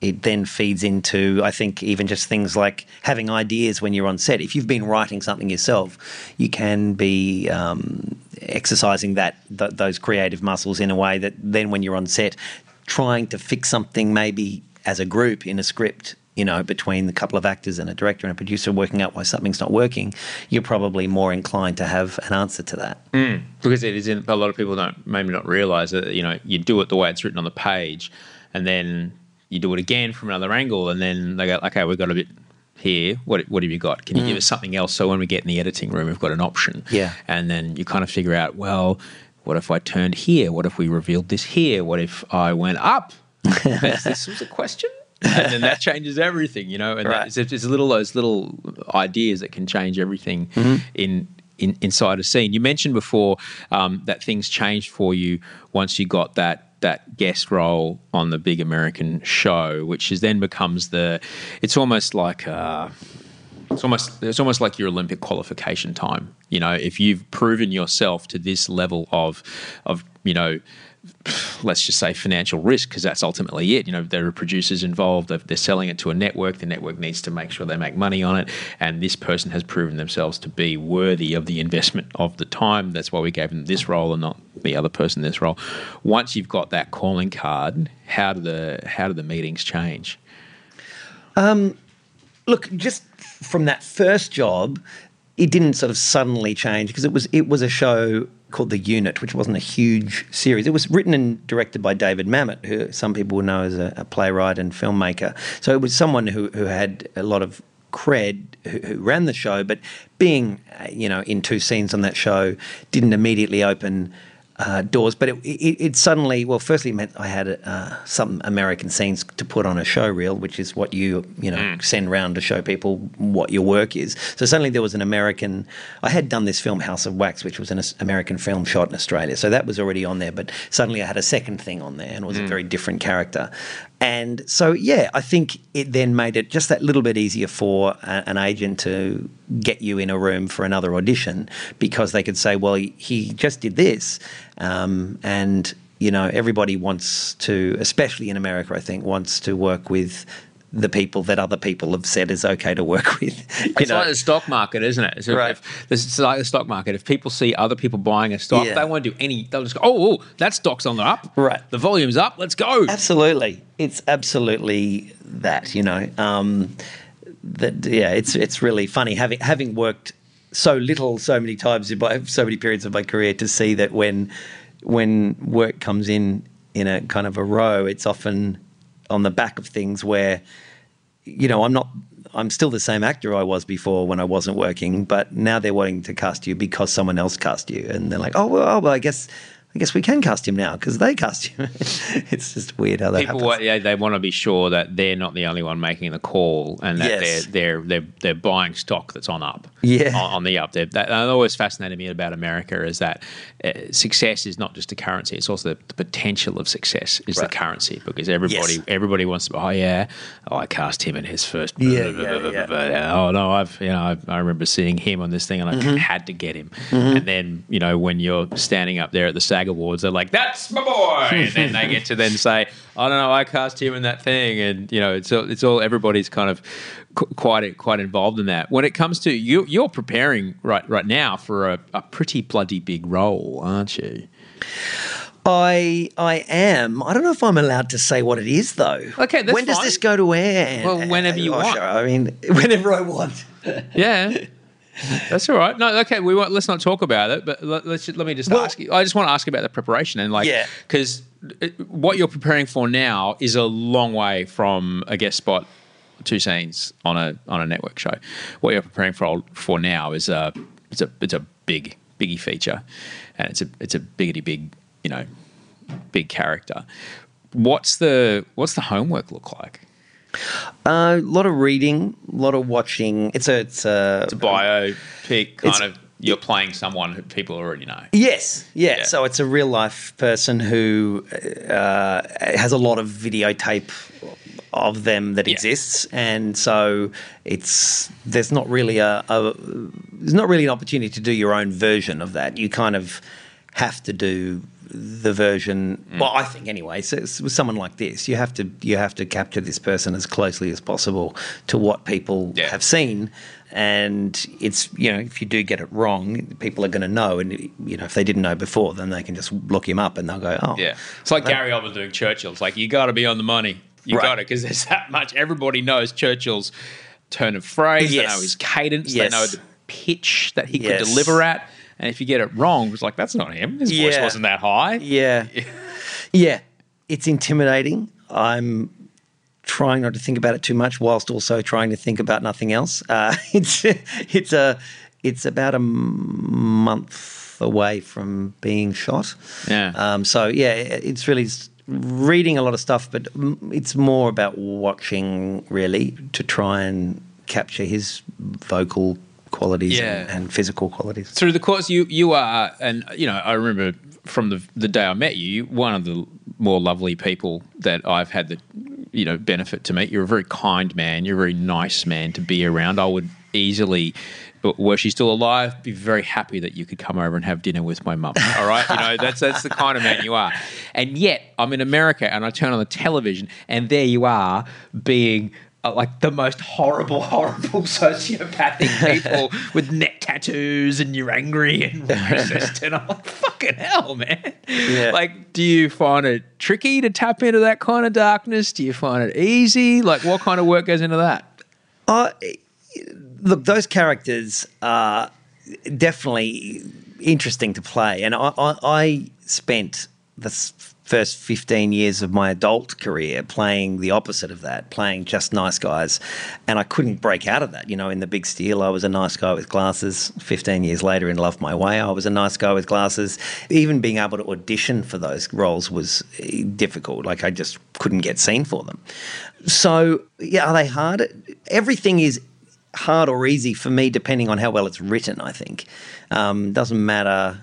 it then feeds into I think even just things like having ideas when you're on set. If you've been writing something yourself, you can be um, exercising that th- those creative muscles in a way that then when you're on set, trying to fix something maybe as a group in a script. You know, between a couple of actors and a director and a producer working out why something's not working, you're probably more inclined to have an answer to that. because it is a lot of people don't maybe not realize that you know you do it the way it's written on the page and then you do it again from another angle and then they go okay we've got a bit here. What, what have you got? Can you give us something else? So when we get in the editing room we've got an option. Yeah. and then you kind of figure out well what if i turned here? What if we revealed this here? What if i went up? This was a question. And then that changes everything, you know. And Right. that, it's, little those little ideas that can change everything in, in inside a scene. You mentioned before um, that things changed for you once you got that that guest role on the big American show, which is then becomes the. It's almost like. Uh, it's almost it's almost like your Olympic qualification time. You know, if you've proven yourself to this level of of you know, let's just say financial risk, because that's ultimately it. You know, there are producers involved. They're, selling it to a network. The network needs to make sure they make money on it, and this person has proven themselves to be worthy of the investment of the time. That's why we gave them this role and not the other person this role. Once you've got that calling card, how do the how do the meetings change? Um, look, just from that first job, it didn't sort of suddenly change because it was it was a show called The Unit, which wasn't a huge series. It was written and directed by David Mamet, who some people will know as a, a playwright and filmmaker. So it was someone who who had a lot of cred who, who ran the show, but being uh, you know in two scenes on that show didn't immediately open uh, doors. But it, it, it suddenly, well, firstly, meant I had uh, some American scenes to put on a show reel, which is what you you know send round to show people what your work is. So suddenly there was an American. I had done this film House of Wax, which was an American film shot in Australia, so that was already on there. But suddenly I had a second thing on there, and it was a very different character. And so, yeah, I think it then made it just that little bit easier for a, an agent to get you in a room for another audition because they could say, well, he, he just did this. Um, and, you know, everybody wants to, especially in America, I think, wants to work with the people that other people have said is okay to work with. You It's know? like the stock market, isn't it? So Right. if, it's like the stock market. If people see other people buying a stock, Yeah. they won't do any. They'll just go, "Oh, oh, that stock's on the up. Right. The volume's up. Let's go." Absolutely, it's absolutely that. You know, um, that yeah, it's it's really funny having having worked so little, so many times in my, so many periods of my career to see that when when work comes in in a kind of a row, it's often on the back of things where you know I'm not. I'm still the same actor I was before when I wasn't working, but now they're wanting to cast you because someone else cast you, and they're like, "Oh well, oh, well I guess, I guess we can cast him now because they cast him. it's just weird how that People, happens. yeah, they want to be sure that they're not the only one making the call, and that Yes. they're they're they're they're buying stock that's on up. Yeah. on, on the up. That, that always fascinated me about America is that uh, success is not just a currency; it's also the, the potential of success is Right. the currency because everybody Yes. everybody wants to. Oh yeah, oh I cast him in his first. Yeah, yeah, yeah. Oh no, I've you know I, I remember seeing him on this thing and I Mm-hmm. had to get him. And then you know when you're standing up there at the SAG Awards, they're like, "That's my boy," and then they get to then say, "I don't know, I cast him in that thing," and you know it's all, it's all everybody's kind of qu- quite quite involved in that. When it comes to you, you're preparing right right now for a, a pretty bloody big role, aren't you? I I am. I don't know if I'm allowed to say what it is though. Okay, when does this go to air? Well, whenever you Oh, want. sure. I mean, whenever I want. Yeah. That's all right. No, okay. We won't. Let's not talk about it. But let, let's let me just Well- ask you. I just want to ask you about the preparation and like, Yeah. because uh, what you're preparing for now is a long way from a guest spot, two scenes on a on a network show. What you're preparing for for now is a it's a it's a big biggie feature, and it's a it's a biggity big you know big character. What's the what's the homework look like? A lot of reading, a lot of watching. It's a it's a, It's a biopic, kind of. You're playing someone who people already know. Yes, yeah. Yeah. So it's a real life person who uh, has a lot of videotape of them that Yeah. exists, and so it's there's not really a, a there's not really an opportunity to do your own version of that. You kind of have to do the version. Mm. Well, I think anyway. So it's, with someone like this, you have to you have to capture this person as closely as possible to what people Yeah. have seen. And it's you know if you do get it wrong, people are going to know, and you know if they didn't know before, then they can just look him up and they'll go, oh, Yeah, it's like Gary Oldman doing Churchill. It's like you got to be on the money. You Right. got to because there's that much. Everybody knows Churchill's turn of phrase. They know his cadence. Yes. They know the pitch that he Yes. could deliver at. And if you get it wrong, it's like that's not him. His voice Yeah. wasn't that high. Yeah. yeah. It's intimidating. I'm trying not to think about it too much whilst also trying to think about nothing else. Uh, it's it's a it's about a month away from being shot. Yeah. Um, so yeah, it's really reading a lot of stuff, but it's more about watching really to try and capture his vocal qualities Yeah. and, and physical qualities. through the course you you are and you know i remember from the the day i met you one of the more lovely people that i've had the you know benefit to meet you're a very kind man. You're a very nice man to be around. I would easily but were she still alive be very happy that you could come over and have dinner with my mum. All right? You know that's that's the kind of man you are. And yet i'm in america and i turn on the television and there you are being like the most horrible, horrible sociopathic people with neck tattoos, and you're angry and racist, and I'm like, fucking hell, man. Yeah. Like, do you find it tricky to tap into that kind of darkness? Do you find it easy? Like, what kind of work goes into that? Uh, look, those characters are definitely interesting to play, and I, I, I spent the s- first fifteen years of my adult career playing the opposite of that, playing just nice guys, and I couldn't break out of that. You know, in the Big Steal, I was a nice guy with glasses. Fifteen years later, in Love My Way, I was a nice guy with glasses. Even being able to audition for those roles was eh, difficult. Like I just couldn't get seen for them. So yeah, are they hard? Everything is hard or easy for me depending on how well it's written. I think um, doesn't matter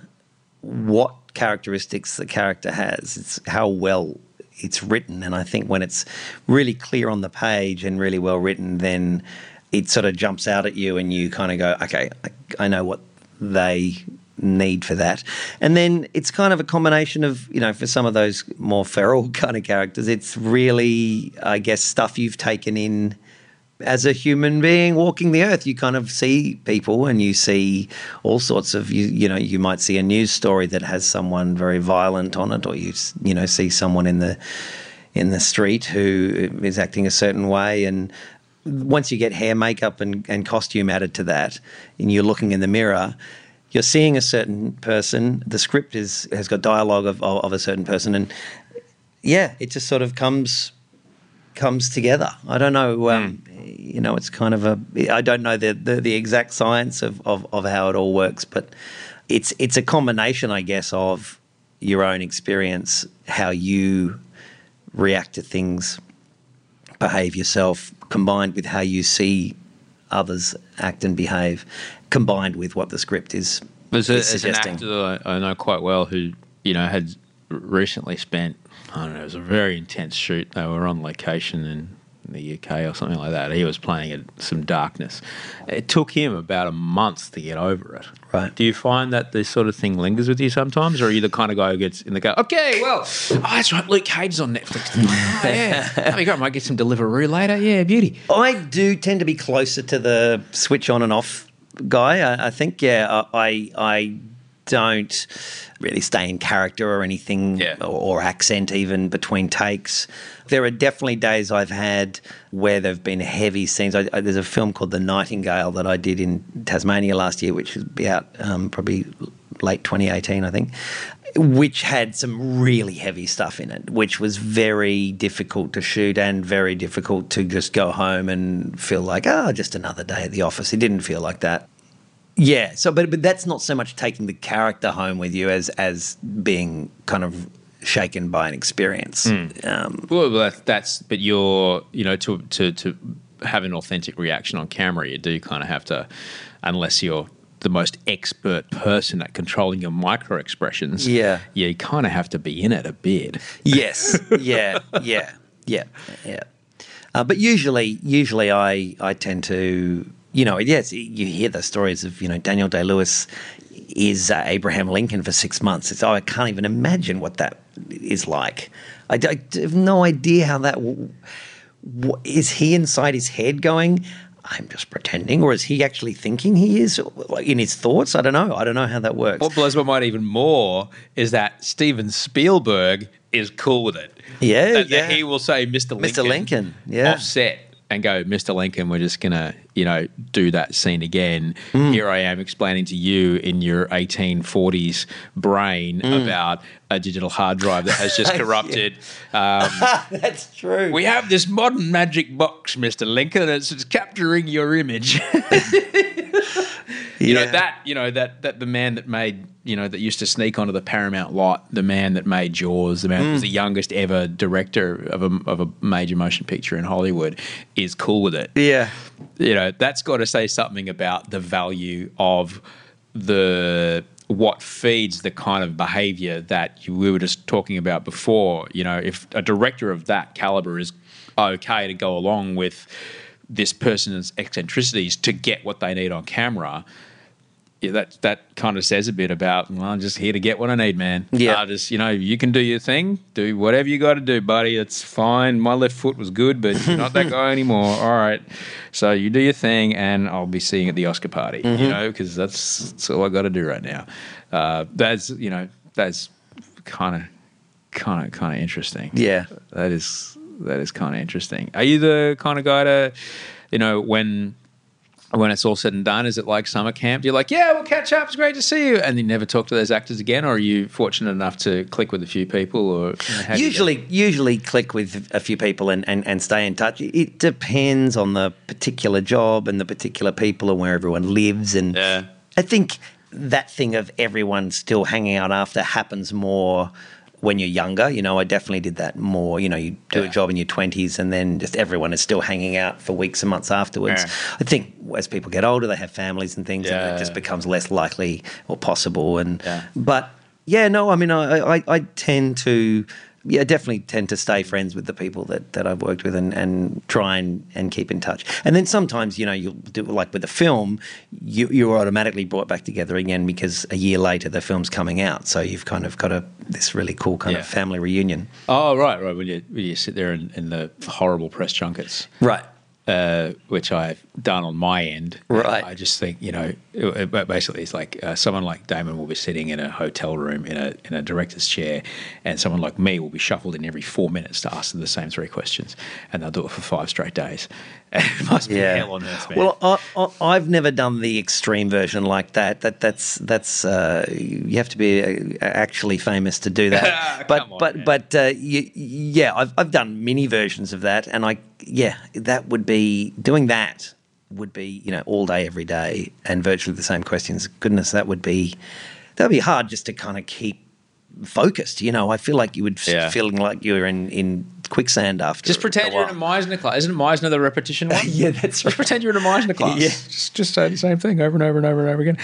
what characteristics the character has; it's how well it's written. And I think when it's really clear on the page and really well written, then it sort of jumps out at you, and you kind of go, "Okay, I, I know what they." need for that and then it's kind of a combination of you know for some of those more feral kind of characters it's really i guess stuff you've taken in as a human being walking the earth, you kind of see people and you see all sorts of you. You know, you might see a news story that has someone very violent on it, or you you know see someone in the in the street who is acting a certain way, and once you get hair, makeup, and, and costume added to that, and you're looking in the mirror. You're seeing a certain person. The script is has got dialogue of, of, of a certain person, and yeah, it just sort of comes comes together. I don't know. Um, You know, it's kind of a. I don't know the the, the exact science of, of, of how it all works, but it's it's a combination, I guess, of your own experience, how you react to things, behave yourself, combined with how you see others act and behave, combined with what the script is, There's, a, is there's an actor that I, I know quite well who, you know, had recently spent, I don't know, it was a very intense shoot. They were on location in the UK or something like that. He was playing at some darkness. It took him about a month to get over it. Right. Do you find that this sort of thing lingers with you sometimes, or are you the kind of guy who gets in the go, okay, well, oh, that's right, Luke Cage's on Netflix. oh, yeah, that'd be great. Might get some Deliveroo later. Yeah, beauty. I do tend to be closer to the switch on and off guy. I, I think, yeah, I, I don't really stay in character or anything Yeah. or, or accent even between takes. There are definitely days I've had where there've been heavy scenes. I, I, there's a film called The Nightingale that I did in Tasmania last year, which will be out um, probably late 2018, I think, which had some really heavy stuff in it, which was very difficult to shoot and very difficult to just go home and feel like, oh, just another day at the office. It didn't feel like that. Yeah. So, but but that's not so much taking the character home with you as as being kind of shaken by an experience. Um, Well, that, that's but you're you know to to to have an authentic reaction on camera, you do kind of have to, unless you're the most expert person at controlling your micro expressions. Yeah. you kind of have to be in it a bit. Yes. Yeah. Yeah. Yeah. Yeah. Uh, but usually, usually, I I tend to, you know, yes, you hear the stories of you know Daniel Day Lewis is uh, Abraham Lincoln for six months. It's oh, I can't even imagine what that is like. I have no idea how that. W- w- is he inside his head going? I'm just pretending, or is he actually thinking he is in his thoughts? I don't know. I don't know how that works. What blows my mind even more is that Steven Spielberg is cool with it. Yeah, that, that yeah. he will say Mr. Lincoln, Mr. Lincoln, yeah. offset and go, Mr. Lincoln, we're just gonna, you know, do that scene again. Mm. Here I am explaining to you in your 1840s brain Mm. about a digital hard drive that has just corrupted. um, That's true. we have this modern magic box, Mr. Lincoln, it's, it's capturing your image. You know that you know that that the man that made you know that used to sneak onto the Paramount lot, the man that made Jaws, the man that was Mm. the youngest ever director of a of a major motion picture in Hollywood, is cool with it. Yeah. You know that's got to say something about the value of the what feeds the kind of behavior that you, we were just talking about before. You know, if a director of that caliber is okay to go along with this person's eccentricities to get what they need on camera, yeah, that that kind of says a bit about well, I'm just here to get what I need, man. Yeah. Uh, just you know, you can do your thing, do whatever you got to do, buddy. It's fine. My left foot was good, but you're not that guy anymore. All right, so you do your thing, and I'll be seeing at the Oscar party. You Mhm. know, because that's, that's all I got to do right now. Uh, that's you know, that's kind of kind of kind of interesting. Yeah. that is that is kind of interesting. Are you the kind of guy to, you know, when when it's all said and done, is it like summer camp? Do you're like, yeah, we'll catch up. It's great to see you, and you never talk to those actors again, or are you fortunate enough to click with a few people, or you know, how do you do usually usually click with a few people and, and, and stay in touch. It depends on the particular job and the particular people and where everyone lives. And I think that thing of everyone still hanging out after happens more when you're younger. You know, I definitely did that more. You know, you do a job in your 20s and then just everyone is still hanging out for weeks and months afterwards. Yeah. I think as people get older, they have families and things, and it just becomes less likely or possible. And but yeah, no, I mean, I, I, I tend to, yeah, definitely tend to stay mm. friends with the people that, that I've worked with and, and try and, and keep in touch. And then sometimes, you know, you'll do like with a film, you, you're automatically brought back together again because a year later the film's coming out. So you've kind of got a this really cool kind Yeah. of family reunion. Oh, right, right. When you, when you sit there in, in the horrible press junkets. Right. Uh, which I've done on my end. Right. I just think, you know, it, it- basically it's like uh, someone like Damon will be sitting in a hotel room in a, in a director's chair, and someone like me will be shuffled in every four minutes to ask them the same three questions, and they'll do it for five straight days. it must be hell on earth, man. Well, I, I, I've never done the extreme version like that. That that's that's uh, you have to be uh, actually famous to do that. but but but uh, y yeah, I've I've done mini versions of that, and I yeah, that would be doing that would be you know all day every day and virtually the same questions. Goodness, that would be that would be hard just to kind of keep focused. You know, I feel like you would f- Yeah. feeling like you're in in quicksand after. just pretend a you're in while. a Meisner class. Isn't Meisner the repetition one? yeah, that's Just pretend you're in a Meisner class. Yeah. Just, just say the same thing over and over and over and over again.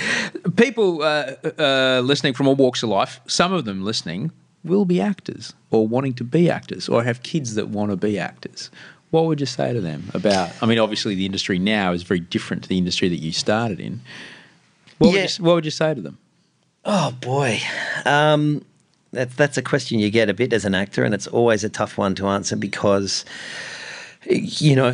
People uh, uh, listening from all walks of life, some of them listening will be actors or wanting to be actors or have kids that want to be actors. What would you say to them about? I mean, obviously, the industry now is very different to the industry that you started in. What, Yeah. would, you, what would you say to them? Oh boy, um, that's that's a question you get a bit as an actor, and it's always a tough one to answer because, you know,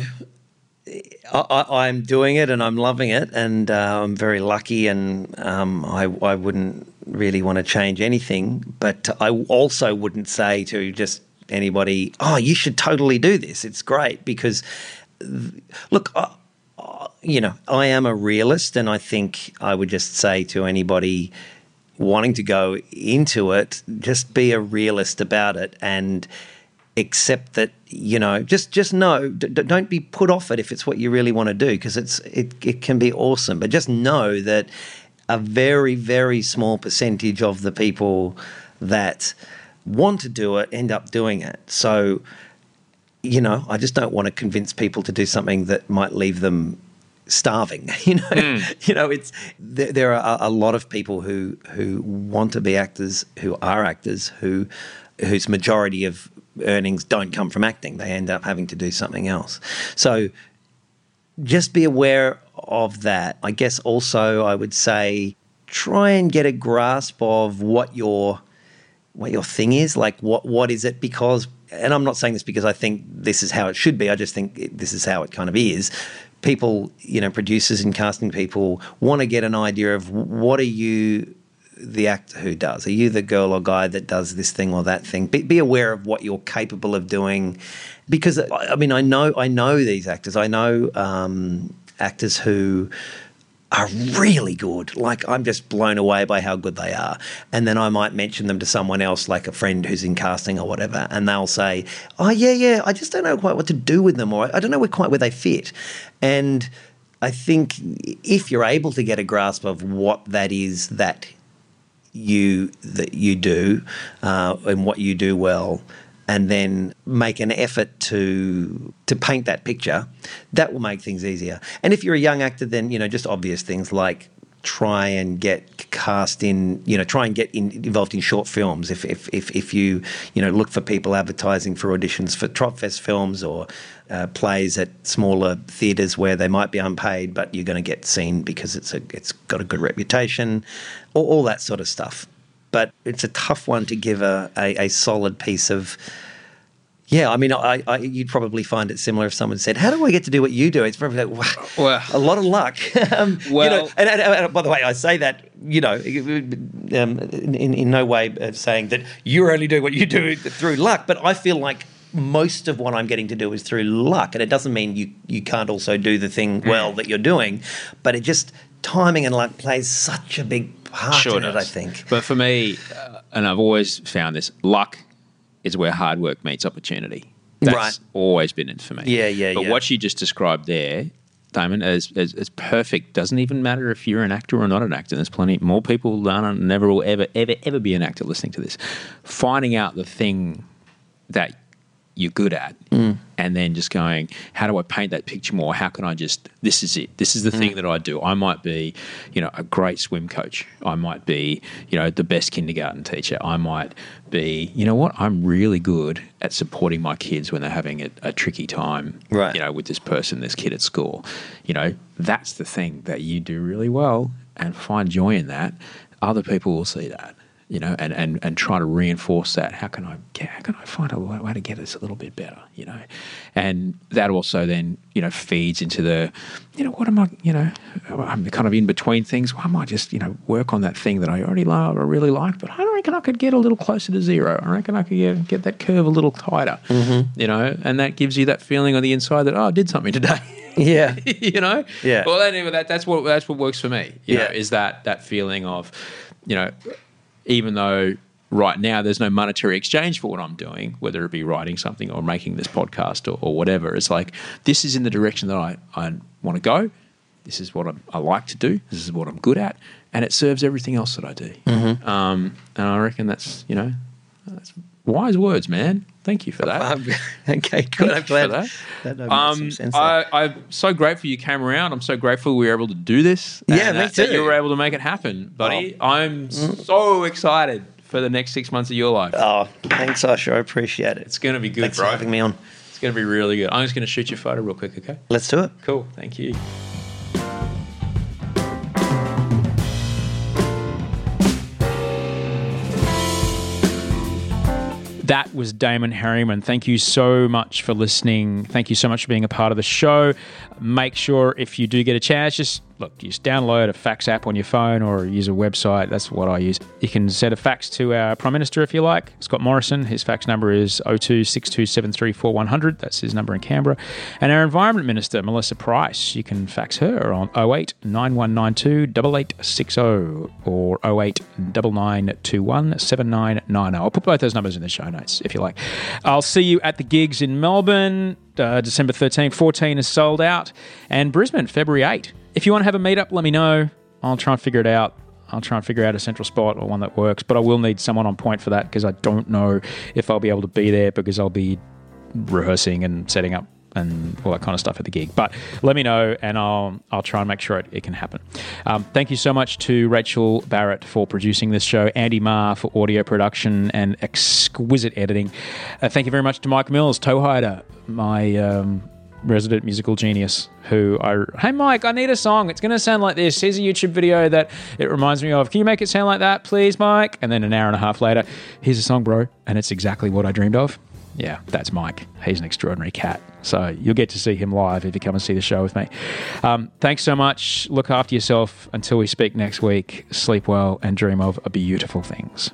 I, I'm doing it and I'm loving it, and uh, I'm very lucky, and um, I I wouldn't really want to change anything, but I also wouldn't say to just anybody, oh, you should totally do this. It's great because, look. I, you know, I am a realist, and I think I would just say to anybody wanting to go into it, just be a realist about it and accept that you know just just know d- don't be put off it if it's what you really want to do because it's it, it can be awesome but just know that a very very small percentage of the people that want to do it end up doing it. So, you know, I just don't want to convince people to do something that might leave them starving. You know, hmm. you know, it's there, there are a, a lot of people who who want to be actors, who are actors, who whose majority of earnings don't come from acting. They end up having to do something else. So just be aware of that. I guess also I would say try and get a grasp of what your what your thing is. Like what what is it? Because and I'm not saying this because I think this is how it should be. I just think this is how it kind of is. People, you know, producers and casting people want to get an idea of what are you the actor who does? Are you the girl or guy that does this thing or that thing? Be, be aware of what you're capable of doing, because I mean, I know I know these actors. I know um, actors who are really good. Like I'm just blown away by how good they are. And then I might mention them to someone else, like a friend who's in casting or whatever, and they'll say, "Oh yeah, yeah, I just don't know quite what to do with them, or I don't know quite where they fit." And I think if you're able to get a grasp of what that is that you that you do uh, and what you do well, and then make an effort to to paint that picture, that will make things easier. And if you're a young actor, then you know just obvious things like try and get cast in you know try and get in, involved in short films if, if if if you you know look for people advertising for auditions for Tropfest films or uh, plays at smaller theatres where they might be unpaid but you're going to get seen because it's a it's got a good reputation all, all that sort of stuff but it's a tough one to give a, a, a solid piece of yeah, I mean, I, I, you'd probably find it similar if someone said, "How do I get to do what you do?" It's probably like, wow, Well- a lot of luck. um, you Well- know, and, and, and by the way, I say that you know, um, in, in no way saying that you're only doing what you do through luck, but I feel like most of what I'm getting to do is through luck, and it doesn't mean you you can't also do the thing well that you're doing, but it just timing and luck plays such a big part in it. I think. But for me, uh, and I've always found this, luck is where hard work meets opportunity. That's Right. always been it for me. Yeah, yeah, But yeah. what you just described there, Damon, is, is, is perfect. Doesn't even matter if you're an actor or not an actor. There's plenty more people that never will ever, ever, ever be an actor listening to this. Finding out the thing that you're good at. Mm. and then just going how do i paint that picture more? How can i just this is it. This is the Mm. thing that i do. I might be you know a great swim coach. I might be you know the best kindergarten teacher. I might be you know what? I'm really good at supporting my kids when they're having a, a tricky time Right. you know with this person this kid at school. You know that's the thing that you do really well and find joy in that. Other people will see that you know, and, and, and try to reinforce that. How can I get, how can I find a way to get this a little bit better, you know? And that also then, you know, feeds into the, you know, what am I, you know, I'm kind of in between things. Why might I just, you know, work on that thing that I already love or really like, but I reckon I could get a little closer to zero. I reckon I could get, get that curve a little tighter, mm-hmm. you know, and that gives you that feeling on the inside that, oh, I did something today. Yeah. you know. Yeah. Well, anyway, that, that's what that's what works for me. You know, Yeah. is that that feeling of, you know, even though right now there's no monetary exchange for what I'm doing, whether it be writing something or making this podcast or, or whatever, it's like this is in the direction that I, I want to go. This is what I, I like to do. This is what I'm good at, and it serves everything else that I do. Mm-hmm. Um, and I reckon that's you know, that's wise words, man. Thank you for that. Okay, good. I'm glad that. that Um, some sense. I, I'm so grateful you came around. I'm so grateful we were able to do this. Yeah, and me that, that you were able to make it happen, buddy. Oh. I'm so excited for the next six months of your life. Oh, thanks, Osher. I appreciate it. It's going to be good, Thanks bro. for having me on. It's going to be really good. I'm just going to shoot your photo real quick, okay? Let's do it. Cool. Thank you. That was Damon Herriman. Thank you so much for listening. Thank you so much for being a part of the show. Make sure if you do get a chance, just look, you just download a fax app on your phone or use a website. That's what I use. You can send a fax to our Prime Minister if you like, Scott Morrison. His fax number is 0262734100. That's his number in Canberra. And our Environment Minister, Melissa Price, you can fax her on 08 9192 8860 or 08 9921 7990. I'll put both those numbers in the show notes if you like. I'll see you at the gigs in Melbourne, uh, December 13, 14 is sold out, and Brisbane, February 8. If you want to have a meetup, let me know. I'll try and figure it out. I'll try and figure out a central spot or one that works. But I will need someone on point for that because I don't know if I'll be able to be there because I'll be rehearsing and setting up and all that kind of stuff at the gig. But let me know, and I'll I'll try and make sure it, it can happen. Um, thank you so much to Rachel Barrett for producing this show, Andy Marr for audio production and exquisite editing. Uh, thank you very much to Mike Mills, Toehider, my. Um, resident musical genius who I hey Mike I need a song it's going to sound like this here's a YouTube video that it reminds me of can you make it sound like that please Mike and then an hour and a half later here's a song bro and it's exactly what I dreamed of yeah, that's Mike. He's an extraordinary cat. So you'll get to see him live if you come and see the show with me. Um, thanks so much. Look after yourself until we speak next week. Sleep well and dream of beautiful things.